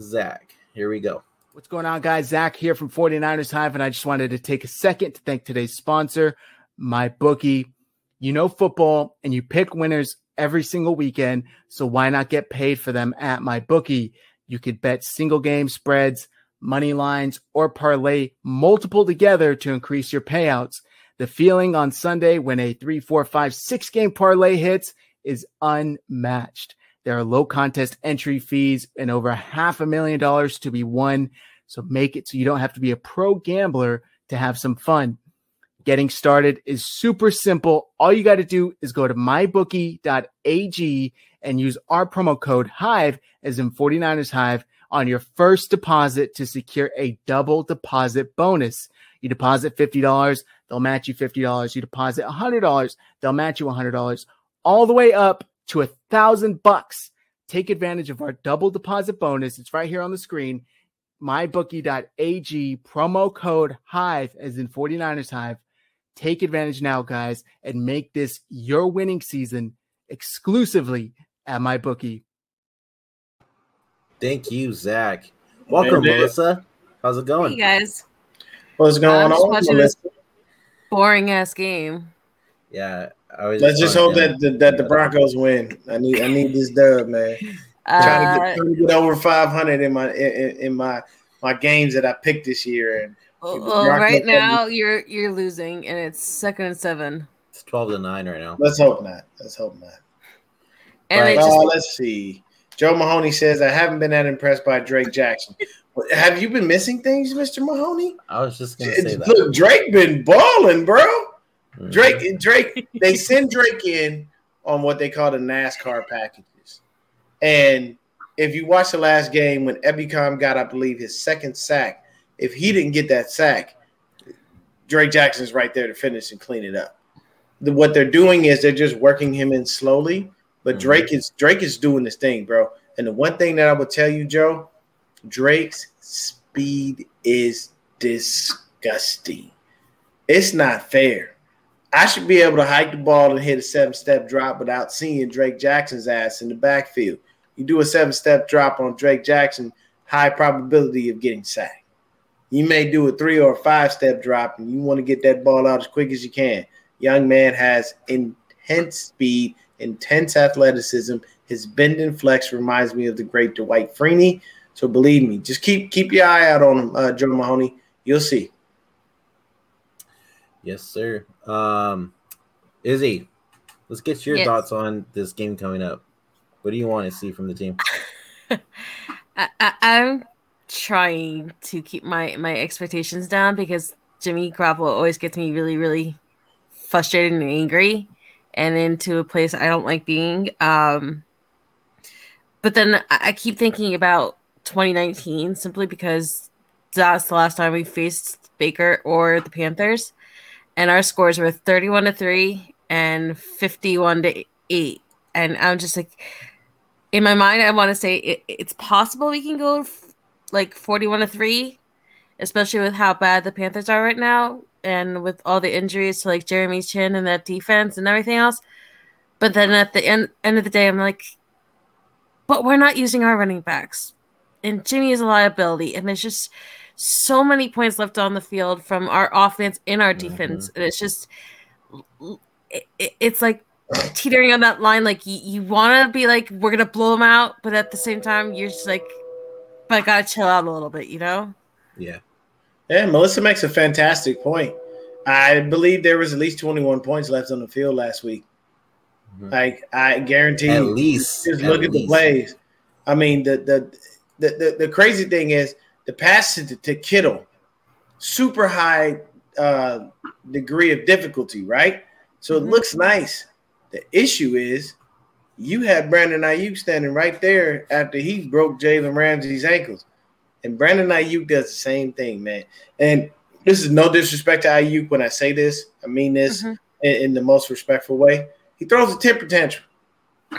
Zach. Here we go. What's going on, guys? Zach here from 49ers Hive, and I just wanted to take a second to thank today's sponsor, my bookie. You know football, and you pick winners every single weekend, so why not get paid for them at my bookie? You could bet single game spreads, money lines, or parlay multiple together to increase your payouts. The feeling on Sunday when a three, four, five, six game parlay hits is unmatched. There are low contest entry fees and over half a million dollars to be won. So make it so you don't have to be a pro gambler to have some fun. Getting started is super simple. All you got to do is go to mybookie.ag and use our promo code HIVE as in 49ers Hive on your first deposit to secure a double deposit bonus. You deposit $50, they'll match you $50. You deposit $100, they'll match you $100 all the way up to a thousand bucks. Take advantage of our double deposit bonus. It's right here on the screen. MyBookie.ag promo code Hive as in 49ers Hive. Take advantage now, guys, and make this your winning season exclusively at MyBookie. Thank you, Zach. Welcome, hey, Melissa. How's it going? Hey guys. What's going on? Watching this boring ass game. Yeah, Let's just hope that the, that the Broncos win. I need I need this dub, man. Uh, trying, to get, trying to get over five hundred in my in, in, my my games that I picked this year. And well, well right now you're you're losing, and it's second and seven. It's twelve to nine right now. Let's hope not. Let's hope not. And just, uh, let's see. Joe Mahoney says, I haven't been that impressed by Drake Jackson. Have you been missing things, Mr. Mahoney? I was just gonna say that. Look, Drake been balling, bro. Mm-hmm. Drake, Drake, they send Drake in on what they call the NASCAR packages. And if you watch the last game when Ebukam got, I believe, his second sack, if he didn't get that sack, Drake Jackson's right there to finish and clean it up. The, what they're doing is they're just working him in slowly but mm-hmm. Drake is Drake is doing this thing, bro. And the one thing that I would tell you, Joe, Drake's speed is disgusting. It's not fair. I should be able to hike the ball and hit a seven step drop without seeing Drake Jackson's ass in the backfield. You do a seven step drop on Drake Jackson, high probability of getting sacked. You may do a three or five step drop and you want to get that ball out as quick as you can. Young man has intense speed intense athleticism. His bend and flex reminds me of the great Dwight Freeney. So believe me, just keep keep your eye out on him, uh, Joe Mahoney. You'll see. Yes, sir. Um, Izzy, let's get your yes. thoughts on this game coming up. What do you want to see from the team? I, I, I'm trying to keep my my expectations down because Jimmy Garoppolo always gets me really, really frustrated and angry and into a place I don't like being. Um, but then I keep thinking about 2019 simply because that's the last time we faced Baker or the Panthers, and our scores were 31 to 3 and 51 to 8. And I'm just like, in my mind, I want to say it, it's possible we can go f- like 41 to 3, especially with how bad the Panthers are right now and with all the injuries to like Jeremy Chinn and that defense and everything else. But then at the end end of the day, I'm like, but we're not using our running backs, and Jimmy is a liability, and there's just so many points left on the field from our offense and our defense, mm-hmm. and it's just it, it, it's like teetering on that line. Like you, you want to be like, we're gonna blow them out, but at the same time, you're just like, but I gotta chill out a little bit, you know? Yeah. Yeah, Melissa makes a fantastic point. I believe there was at least 21 points left on the field last week. Mm-hmm. Like I guarantee at least just look at, at the plays. I mean, the, the the the, the crazy thing is the pass to, to Kittle, super high uh, degree of difficulty, right? So it mm-hmm. looks nice. The issue is you had Brandon Aiyuk standing right there after he broke Jalen Ramsey's ankles. And Brandon Aiyuk does the same thing, man. And this is no disrespect to Aiyuk when I say this. I mean this mm-hmm. in, in, the most respectful way. He throws a temper tantrum.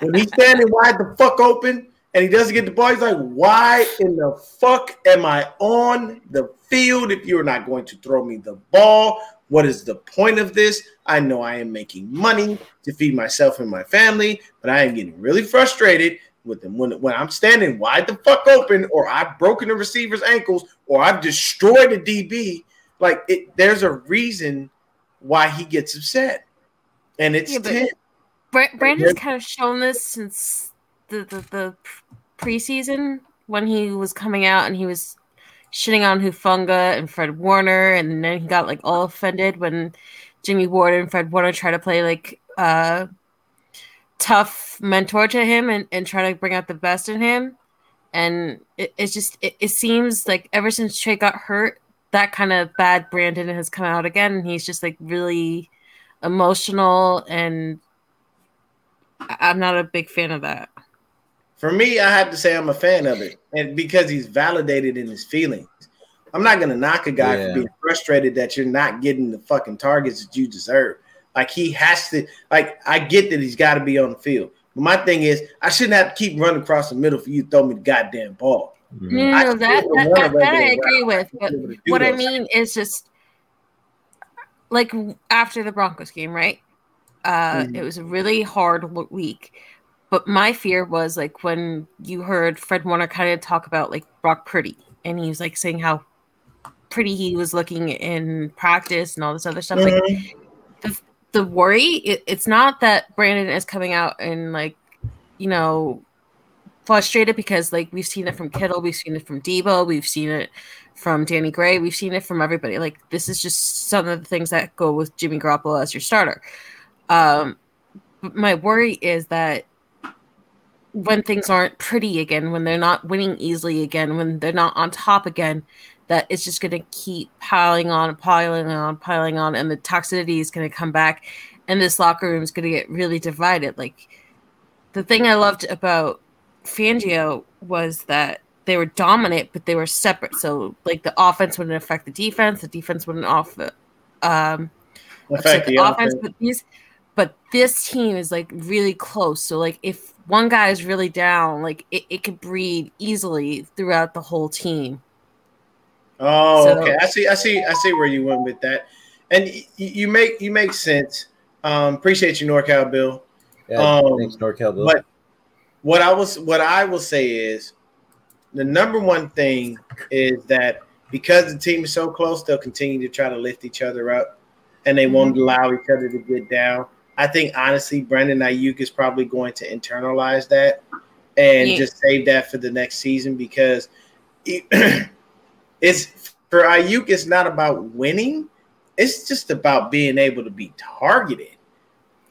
when he's standing wide the fuck open and he doesn't get the ball, he's like, why in the fuck am I on the field if you're not going to throw me the ball? What is the point of this? I know I am making money to feed myself and my family, but I am getting really frustrated with them. When, when I'm standing wide the fuck open, or I've broken the receiver's ankles, or I've destroyed a DB, like it, there's a reason why he gets upset, and it's yeah, Brandon's kind of shown this since the, the the preseason when he was coming out and he was shitting on Hufanga and Fred Warner, and then he got like all offended when Jimmy Ward and Fred Warner tried to play like uh tough mentor to him and, and try to bring out the best in him. And it, it's just, it, it seems like ever since Trey got hurt, that kind of bad Brandon has come out again. And he's just like really emotional. And I'm not a big fan of that. For me, I have to say I'm a fan of it. And because he's validated in his feelings. I'm not gonna knock a guy yeah. for being frustrated that you're not getting the fucking targets that you deserve. Like he has to. Like I get that he's got to be on the field. But my thing is, I shouldn't have to keep running across the middle for you to throw me the goddamn ball. Mm-hmm. No, that, that, that, that I agree with. But what I mean is just like after the Broncos game, right? Uh, mm-hmm. It was a really hard week. But my fear was like when you heard Fred Warner kind of talk about like Brock Purdy, and he was like saying how pretty he was looking in practice and all this other stuff. Mm-hmm. Like the worry it, it's not that Brandon is coming out and like you know frustrated because like we've seen it from Kittle, we've seen it from Deebo, we've seen it from Danny Gray, we've seen it from everybody. Like this is just some of the things that go with Jimmy Garoppolo as your starter. Um, my worry is that when things aren't pretty again, when they're not winning easily again, when they're not on top again, that it's just going to keep piling on, piling on, piling on, and the toxicity is going to come back, and this locker room is going to get really divided. Like the thing I loved about Fangio was that they were dominant, but they were separate. So like the offense wouldn't affect the defense, the defense wouldn't off um, affect the, the offense. But these, but this team is like really close. So like if one guy is really down, like it, it could breed easily throughout the whole team. Oh, so, okay. I see. I see. I see where you went with that, and y- you make you make sense. Um, appreciate you, NorCal Bill. Yeah, um, thanks, NorCal Bill. But what I was, what I will say is, the number one thing is that because the team is so close, they'll continue to try to lift each other up, and they mm-hmm. won't allow each other to get down. I think honestly, Brandon Aiyuk is probably going to internalize that and yeah. just save that for the next season because. It, it's for Ayuk, it's not about winning. It's just about being able to be targeted.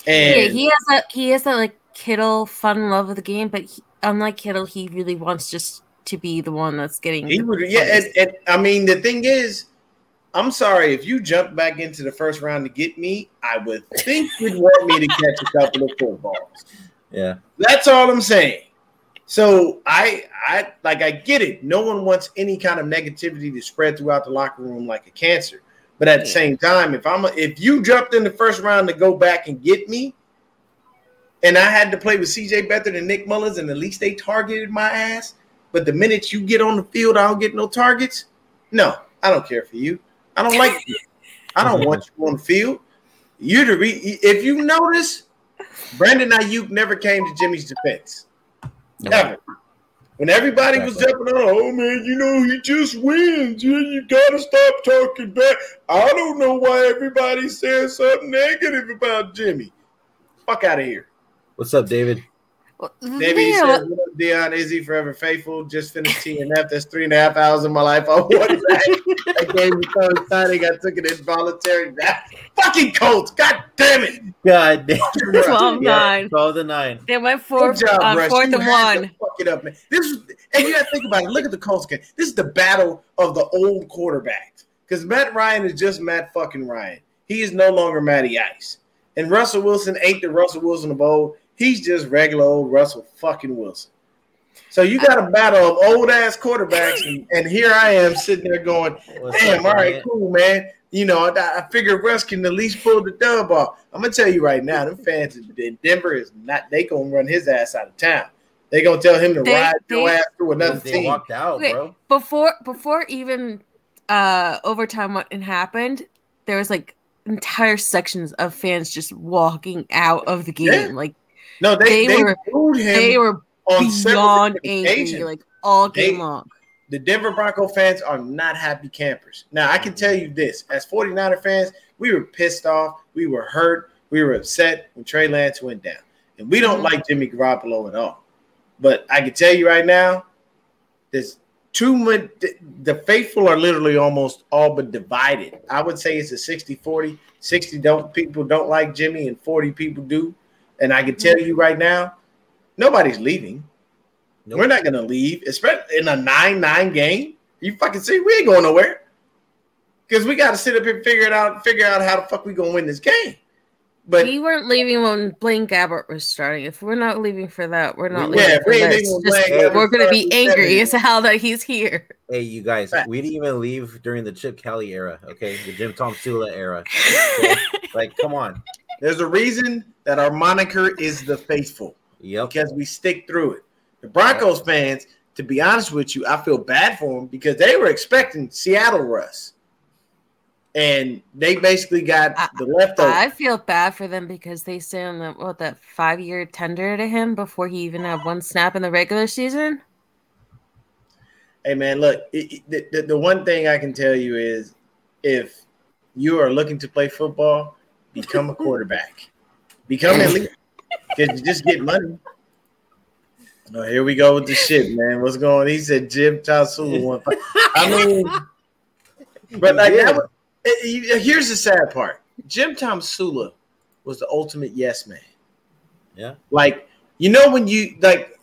And yeah, he has a he has that like Kittle fun love of the game, but he, unlike Kittle, he really wants just to be the one that's getting. He would, yeah, and, and, I mean the thing is, I'm sorry if you jump back into the first round to get me, I would think you'd want me to catch a couple of footballs. Yeah, that's all I'm saying. So I I like I get it. No one wants any kind of negativity to spread throughout the locker room like a cancer. But at the same time, if I'm a, if you jumped in the first round to go back and get me, and I had to play with CJ Beathard and Nick Mullens, and at least they targeted my ass. But the minute you get on the field, I don't get no targets. No, I don't care for you. I don't like you. I don't mm-hmm. want you on the field. You're the re- if you notice, Brandon Aiyuk never came to Jimmy's defense. Ever. When everybody was jumping on, oh man, you know he just wins. You, you gotta stop talking back. I don't know why everybody says something negative about Jimmy. Fuck out of here. What's up, David? David yeah. says, Dion Izzy forever faithful. Just finished TNF. That's three and a half hours of my life. I wanted that. that game was so exciting. I took it involuntary. That fucking Colts. God damn it. God damn it. 12 9. 12 to 9. They went four, job, uh, fourth and one. Fuck it up, man. This is, and you got to think about it. Look at the Colts game. This is the battle of the old quarterbacks. Because Matt Ryan is just Matt fucking Ryan. He is no longer Matty Ice. And Russell Wilson ain't the Russell Wilson of old. He's just regular old Russell fucking Wilson. So you got a battle of old ass quarterbacks, and, and, here I am sitting there going, "Damn, all right, cool, man. You know, I, I figured Russ can at least pull the dub off." I'm gonna tell you right now, the fans in Denver is not. They gonna run his ass out of town. They gonna tell him to they, ride they, your ass through another they team. Walked out, okay, bro. Before before even uh overtime what happened, there was like entire sections of fans just walking out of the game, yeah. like no, they, they, they were booed him. They were beyond angry, like all game they, long. The Denver Bronco fans are not happy campers. Now, I can tell you this: as 49er fans, we were pissed off, we were hurt, we were upset when Trey Lance went down, and we don't mm-hmm. like Jimmy Garoppolo at all. But I can tell you right now, there's too much. The faithful are literally almost all but divided. I would say it's a 60 40. 60 don't people don't like Jimmy, and 40 people do. And I can tell you right now, nobody's leaving. Nope. We're not gonna leave, especially in a nine-nine game. You fucking see, we ain't going nowhere. Because we gotta sit up here and figure it out, figure out how the fuck we gonna win this game. But we weren't leaving when Blaine Gabbert was starting. If we're not leaving for that, we're not yeah, leaving for this. Just, we're gonna be angry as how that he's here. Hey, you guys, we didn't even leave during the Chip Kelly era, okay? The Jim Tomsula era. Okay? like, come on. There's a reason that our moniker is the faithful. Yep. Because we stick through it. The Broncos yep. fans, to be honest with you, I feel bad for them because they were expecting Seattle Russ. And they basically got the leftover. I feel bad for them because they sent that what that five year tender to him before he even had one snap in the regular season. Hey man, look, it, it, the, the one thing I can tell you is if you are looking to play football, become a quarterback. Become elite because you just get money. No, here we go with the shit, man. What's going? on? He said Jim Tasula. I mean, but like that. Was, it- it- here's the sad part. Jim Tomsula was the ultimate yes man. Yeah. Like you know when you like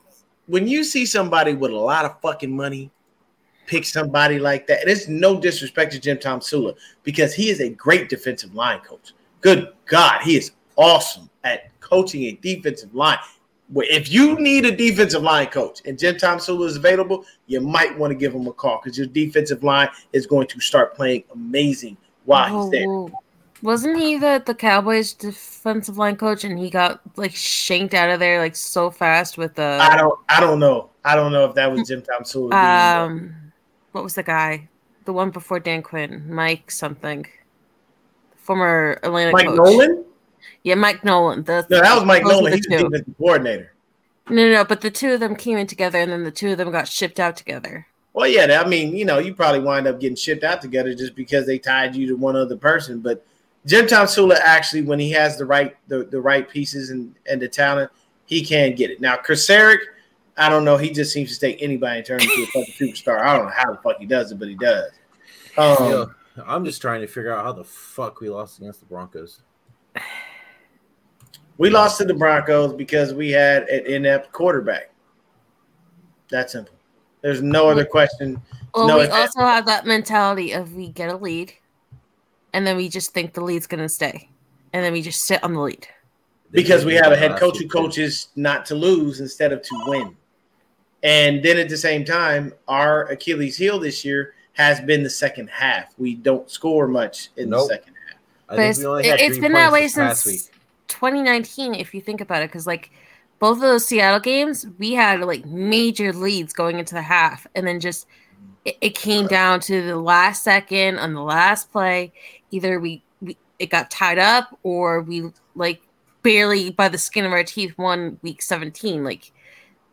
when you see somebody with a lot of fucking money pick somebody like that. And it's no disrespect to Jim Tomsula because he is a great defensive line coach. Good God, he is awesome at coaching a defensive line. If you need a defensive line coach and Jim Tomsula is available, you might want to give him a call because your defensive line is going to start playing amazing while he's there. Wasn't he the, the Cowboys defensive line coach and he got like shanked out of there like so fast with the I don't I don't know. I don't know if that was Jim Tomsula. um what was the guy? The one before Dan Quinn, Mike something. Former Atlanta Mike coach. Nolan? Yeah, Mike Nolan. The, No, that was Mike Nolan. the He's the defensive coordinator. No, no, no, but the two of them came in together and then the two of them got shipped out together. Well, yeah, I mean, you know, you probably wind up getting shipped out together just because they tied you to one other person. But Jim Tomsula actually, when he has the right the, the right pieces and, and the talent, he can get it. Now, Chris Eric, I don't know. He just seems to take anybody and turn him into a fucking superstar. I don't know how the fuck he does it, but he does. Um, Yo, I'm just trying to figure out how the fuck we lost against the Broncos. We lost to the Broncos because we had an inept quarterback. That simple. There's no other question. Well, No, we it- also have that mentality of we get a lead and then we just think the lead's gonna stay. And then we just sit on the lead. because we have a head coach who coaches not to lose instead of to win. And then at the same time, our Achilles heel this year has been the second half. We don't score much in Nope. the second half. I But think it's, we only it, had has three been that way this past since week. 2019, if you think about it, because like both of those Seattle games, we had like major leads going into the half, and then just it, it came down to the last second on the last play. Either we, we it got tied up, or we like barely by the skin of our teeth won week 17. Like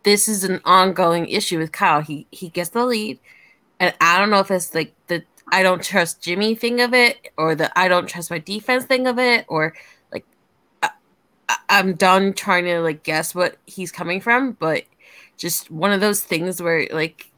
this is an ongoing issue with Kyle. He he gets the lead, and I don't know if it's like the I don't trust Jimmy thing of it, or the I don't trust my defense thing of it, or like I, I- I'm done trying to like guess what he's coming from, but just one of those things where like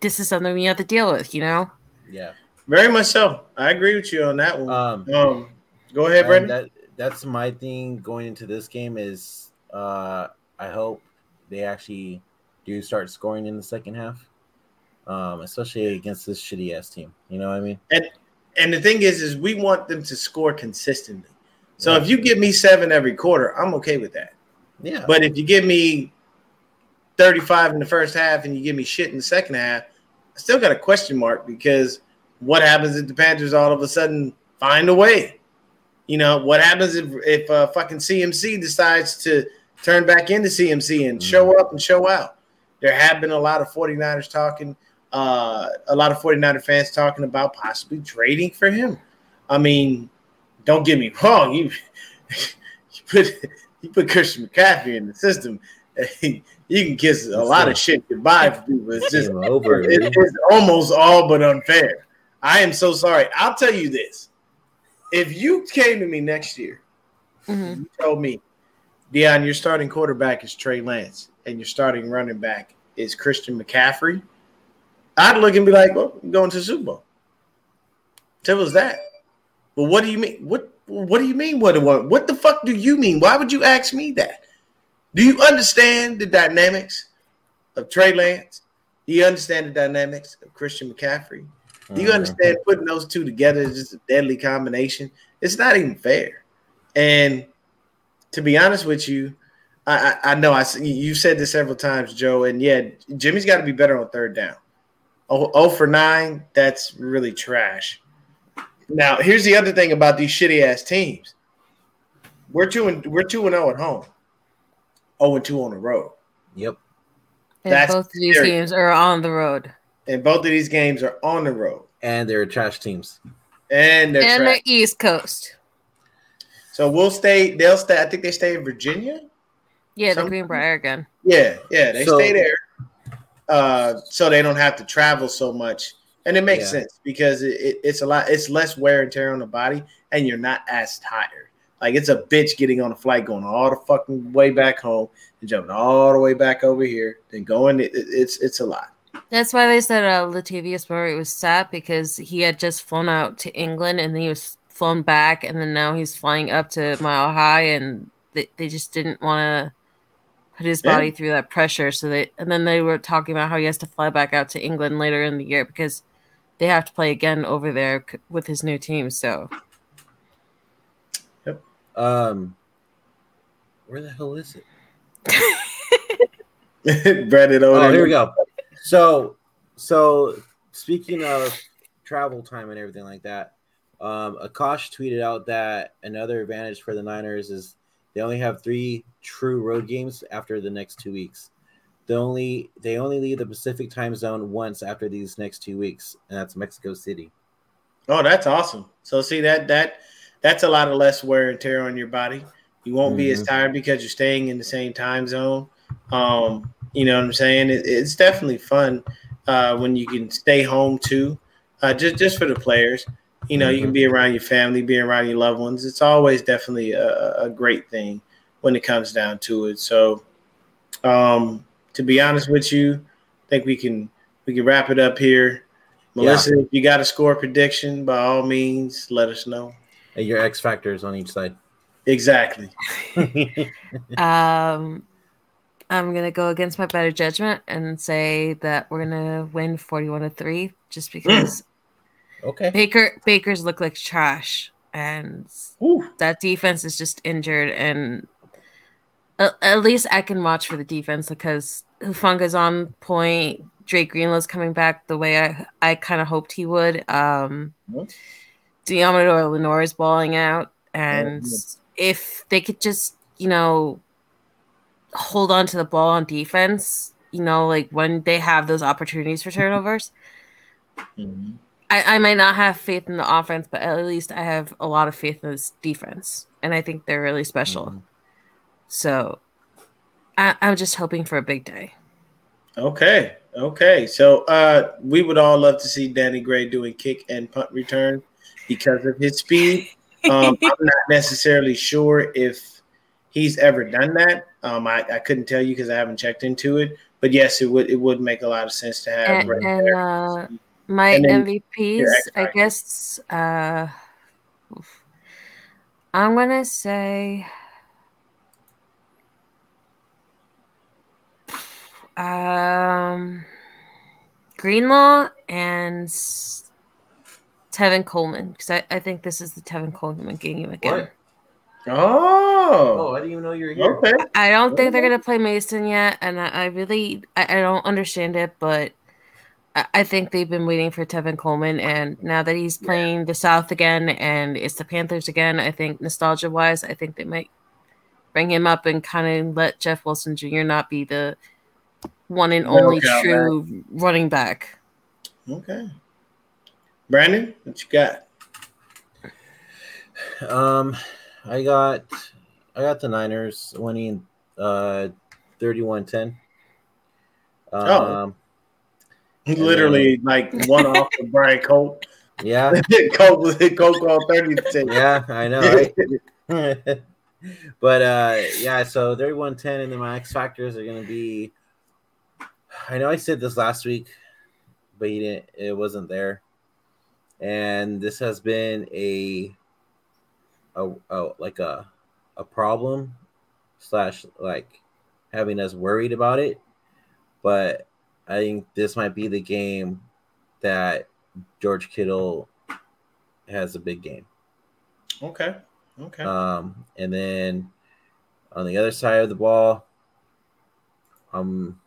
this is something we have to deal with, you know. Yeah. Very much so. I agree with you on that one. Um, Um, go ahead, and Brendan. that that's my thing going into this game is uh I hope they actually do start scoring in the second half. Um, especially against this shitty ass team. You know what I mean? And and the thing is, is we want them to score consistently. So Yeah. if you give me seven every quarter, I'm okay with that. Yeah. But if you give me 35 in the first half and you give me shit in the second half, I still got a question mark because what happens if the Panthers all of a sudden find a way? You know, what happens if if uh, fucking CMC decides to turn back into CMC and show up and show out? There have been a lot of 49ers talking, uh, a lot of 49er fans talking about possibly trading for him. I mean, don't get me wrong, you you put you put Christian McCaffrey in the system, you can kiss a lot of shit goodbye for people. It's just over. it- it's almost all but unfair. I am so sorry. I'll tell you this: if you came to me next year, Mhm. you told me, Dion, your starting quarterback is Trey Lance, and your starting running back is Christian McCaffrey, I'd look and be like, "Well, I'm going to the Super Bowl." Simple as that. But what do you mean? What What do you mean? What what What the fuck do you mean? Why would you ask me that? Do you understand the dynamics of Trey Lance? Do you understand the dynamics of Christian McCaffrey? Do you Mhm. understand putting those two together is just a deadly combination? It's not even fair. And to be honest with you, I, I, I know I s- you said this several times, Joe, and yeah, Jimmy's got to be better on third down. Oh, oh for nine, that's really trash. Now, here's the other thing about these shitty ass teams. We're two and we're two and zero at home. Oh and two on the road, Yep. And That's both of these scary. games are on the road. and both of these games are on the road, And they're trash teams. and they're and trash. the East Coast. So we'll stay. They'll stay. I think they stay in Virginia. Yeah, the Greenbrier again. Yeah, yeah, they So- stay there, uh, so they don't have to travel so much, and it makes Yeah. sense because it, it, it's a lot. It's less wear and tear on the body, and you're not as tired. Like it's a bitch getting on a flight, going all the fucking way back home and jumping all the way back over here, then going. It, it's it's a lot. That's why they said uh, Latavius Murray was sad because he had just flown out to England and he was flown back, and then now he's flying up to Mile High, and they, they just didn't want to put his body yeah. through that pressure. So they and then they were talking about how he has to fly back out to England later in the year because they have to play again over there with his new team. So, yep. Um, where the hell is it? Brandon, oh, here we go. So, so speaking of travel time and everything like that, um, Akash tweeted out that another advantage for the Niners is they only have three true road games after the next two weeks. They only they only leave the Pacific time zone once after these next two weeks, and that's Mexico City. Oh, that's awesome. So see that that that's a lot of less wear and tear on your body. You won't mm-hmm. be as mm-hmm. tired because you're staying in the same time zone. Um, you know what I'm saying? It, it's definitely fun uh, when you can stay home too, uh, just just for the players. You know, mm-hmm. you can mm-hmm. be around your family, be around your loved ones. It's always definitely a, a great thing when it comes down to it. So, um, to be honest with you, I think we can we can wrap it up here. Melissa, yeah. if you got a score prediction, by all means, let us know. And your X factors on each side. Exactly. um, I'm gonna go against my better judgment and say that we're gonna win 41 to three, just because. Mm. Okay. Baker Baker's look like trash, and Ooh. that defense is just injured. And at, at least I can watch for the defense because Hufanga's on point. Dre Greenlaw's coming back the way I I kind of hoped he would. Um, mm-hmm. Deommodore Lenoir is balling out, and mm-hmm. if they could just you know hold on to the ball on defense, you know, like when they have those opportunities for turnovers. Mm-hmm. I, I might not have faith in the offense, but at least I have a lot of faith in this defense, and I think they're really special. Mm-hmm. So I, I'm just hoping for a big day. Okay. Okay. So uh, we would all love to see Danny Gray doing kick and punt return because of his speed. Um, I'm not necessarily sure if he's ever done that. Um, I, I couldn't tell you because I haven't checked into it. But yes, it would it would make a lot of sense to have. And, and uh, my and MVPs, I guess. Uh, I'm gonna say. Um, Greenlaw and Tevin Coleman because I, I think this is the Tevin Coleman game again. What? Oh, oh, I didn't even know you were here. Okay. I don't think they're gonna play Mason yet, and I, I really I, I, don't understand it, but I, I, think they've been waiting for Tevin Coleman, and now that he's playing yeah. the South again and it's the Panthers again, I think nostalgia wise, I think they might bring him up and kind of let Jeff Wilson Jr. not be the one and only true man. running back. Okay, Brandon, what you got? Um. I got I got the Niners winning uh 31-10. Um, oh. literally then, like one off of Brian Colt. Yeah. Colt was Colt called 30 Yeah, I know. Right? but uh yeah, so 31-10 and then my X factors are gonna be I know I said this last week, but you didn't it wasn't there. And this has been a a, a like a a problem slash like having us worried about it. But I think this might be the game that George Kittle has a big game. Okay. Okay. Um, and then on the other side of the ball, um,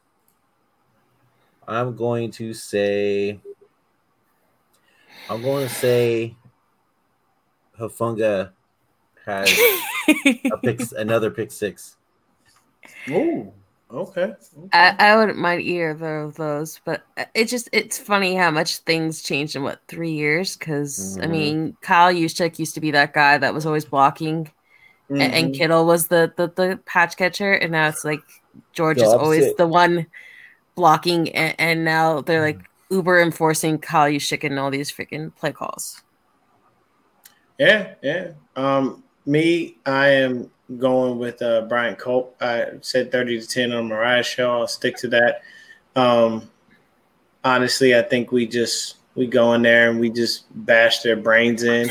I'm going to say, I'm going to say, Hufanga has a pick, another pick six. Oh, okay. okay. I, I wouldn't mind either of those, but it just it's funny how much things changed in what three years. Because mm-hmm. I mean, Kyle Juszczyk used to be that guy that was always blocking, mm-hmm. and, and, Kittle was the, the the patch catcher, and now it's like George the is always the one blocking, and, and now they're like uber enforcing Kyle Juszczyk and all these freaking play calls. Yeah, yeah. Um, me, I am going with uh, Bryant Culp. I said 30 to 10 on Mariah show. I'll stick to that. Um, honestly, I think we just we go in there and we just bash their brains in.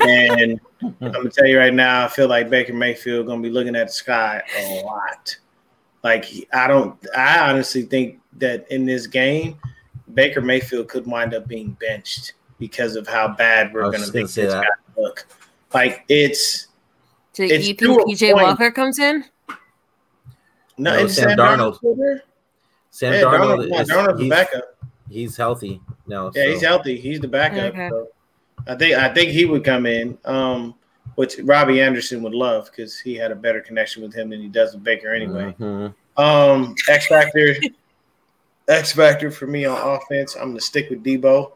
and I'm gonna tell you right now, I feel like Baker Mayfield gonna be looking at the sky a lot. Like I don't, I honestly think that in this game, Baker Mayfield could wind up being benched because of how bad we're gonna make this guy look. Like it's. Do it's you think PJ Walker comes in? No, no Sam, Sam Darnold. Darnold Sam yeah, Darnold, Darnold, is, Darnold's the backup. He's healthy now. Yeah, so. he's healthy. He's the backup. Okay. So I think I think he would come in, um, which Robbie Anderson would love because he had a better connection with him than he does with Baker anyway. Mm-hmm. Um, X Factor, X Factor for me on offense. I'm gonna stick with Deebo.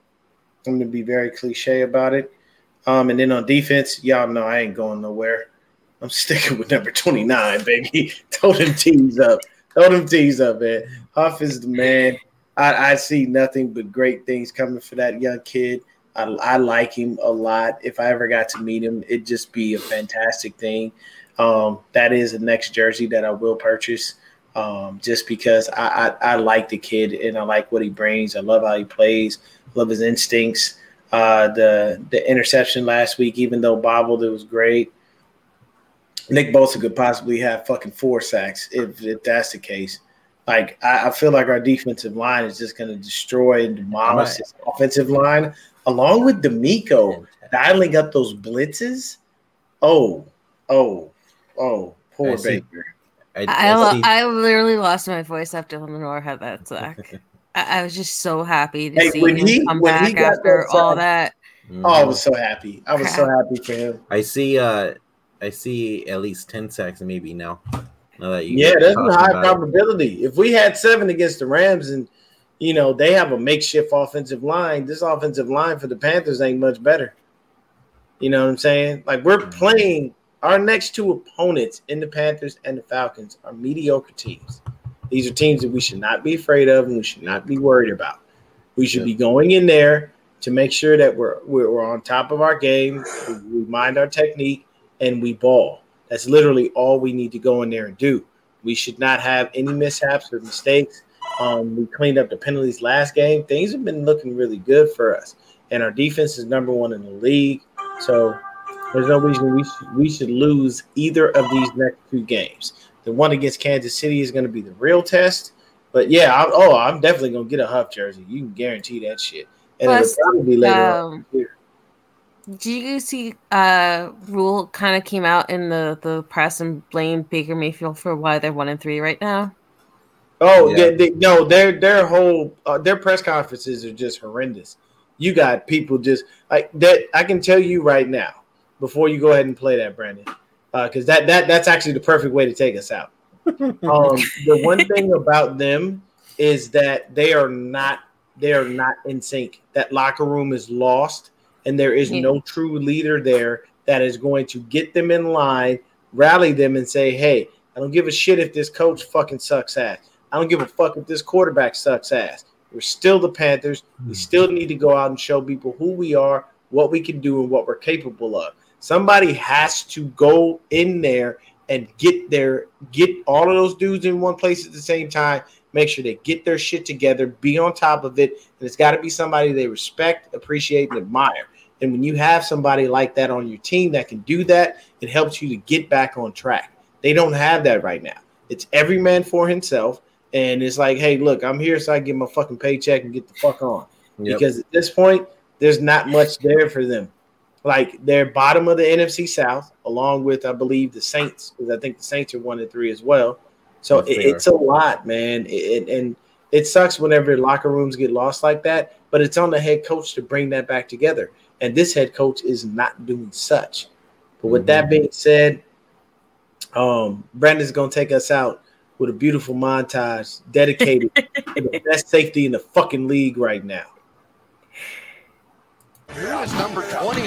I'm gonna be very cliche about it. Um, and then on defense, y'all know I ain't going nowhere. I'm sticking with number 29, baby. Throw them teams up. Throw them teams up, man. Huff is the man. I, I see nothing but great things coming for that young kid. I, I, like him a lot. If I ever got to meet him, it'd just be a fantastic thing. Um, that is the next jersey that I will purchase, um, just because I, I, I, like the kid and I like what he brings. I love how he plays. Love his instincts. Uh, the the interception last week, even though bobbled, it was great. Nick Bosa could possibly have fucking four sacks if, if that's the case. Like I, I feel like our defensive line is just going to destroy and demolish this offensive line, along with DeMeco dialing up those blitzes. Oh, oh, oh, poor I Baker. I, I, I, literally lost my voice after Lenoir had that sack. I, I, was just so happy to hey, see him he, come back after that all that. Mm-hmm. Oh, I was so happy. I was so happy for him. I see uh I see at least 10 sacks maybe now yeah, that's a high probability. It. If we had seven against the Rams and you know they have a makeshift offensive line, this offensive line for the Panthers ain't much better. You know what I'm saying? Like we're mm-hmm. playing our next two opponents in the Panthers and the Falcons are mediocre teams. These are teams that we should not be afraid of and we should not be worried about. We should be going in there to make sure that we're, we're on top of our game, we mind our technique, and we ball. That's literally all we need to go in there and do. We should not have any mishaps or mistakes. Um, we cleaned up the penalties last game. Things have been looking really good for us, and our defense is number one in the league. So there's no reason we should, we should lose either of these next two games. The one against Kansas City is going to be the real test. But yeah, I, oh, I'm definitely going to get a Huff jersey. You can guarantee that shit. And Plus, it'll probably be later um, on do you see uh Rhule kind of came out in the the press and blamed Baker Mayfield for why they're one and three right now? Oh, yeah. they, they, no, their their whole uh, their press conferences are just horrendous. You got people just like that. I can tell you right now before you go ahead and play that, Brandon, because uh, that that that's actually the perfect way to take us out. um, the one thing about them is that they are not they are not in sync. That locker room is lost and there is no true leader there that is going to get them in line, rally them, and say, "Hey, I don't give a shit if this coach fucking sucks ass. I don't give a fuck if this quarterback sucks ass. We're still the Panthers. We hmm. still need to go out and show people who we are, what we can do, and what we're capable of. Somebody has to go in there and get their get all of those dudes in one place at the same time. Make sure they get their shit together, be on top of it, and it's got to be somebody they respect, appreciate, and admire. And when you have somebody like that on your team that can do that, it helps you to get back on track. They don't have that right now. It's every man for himself. And it's like, hey, look, I'm here so I get my fucking paycheck and get the fuck on. Yep. Because at this point, there's not much there for them. Like they're bottom of the NFC South, along with I believe the Saints, because I think the Saints are one and three as well. So it, it's a lot, man. It, and it sucks whenever locker rooms get lost like that. But it's on the head coach to bring that back together. And this head coach is not doing such. But with mm-hmm. that being said, um, Brandon's gonna take us out with a beautiful montage dedicated to the best safety in the fucking league right now. Here's number 29.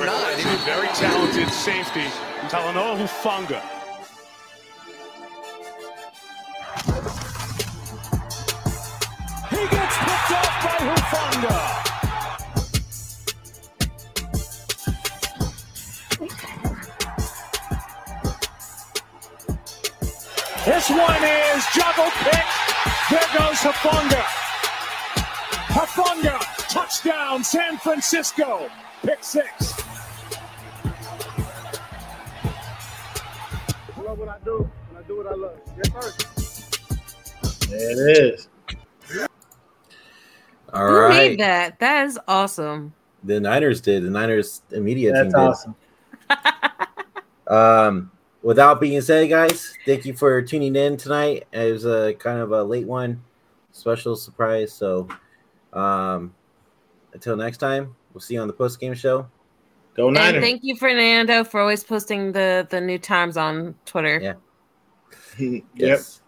Very talented safety, Talanoa Hufanga. He gets picked off by Hufanga. This one is juggle pick. There goes Hufanga. Hufanga, touchdown, San Francisco. Pick six. I love what I do, and I do what I love. Yes, sir. There it is. All Who right. made that? That is awesome. The Niners did. The Niners immediate That's team awesome. did. Without being said, guys, thank you for tuning in tonight. It was a kind of a late one, special surprise. So, um, until next time, we'll see you on the post game show. Go And thank you, Fernando, for always posting the the new times on Twitter. Yeah. yep. Yes.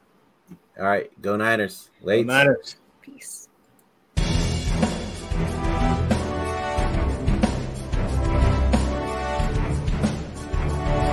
All right. Go Niners. Go Late. Niners. Peace.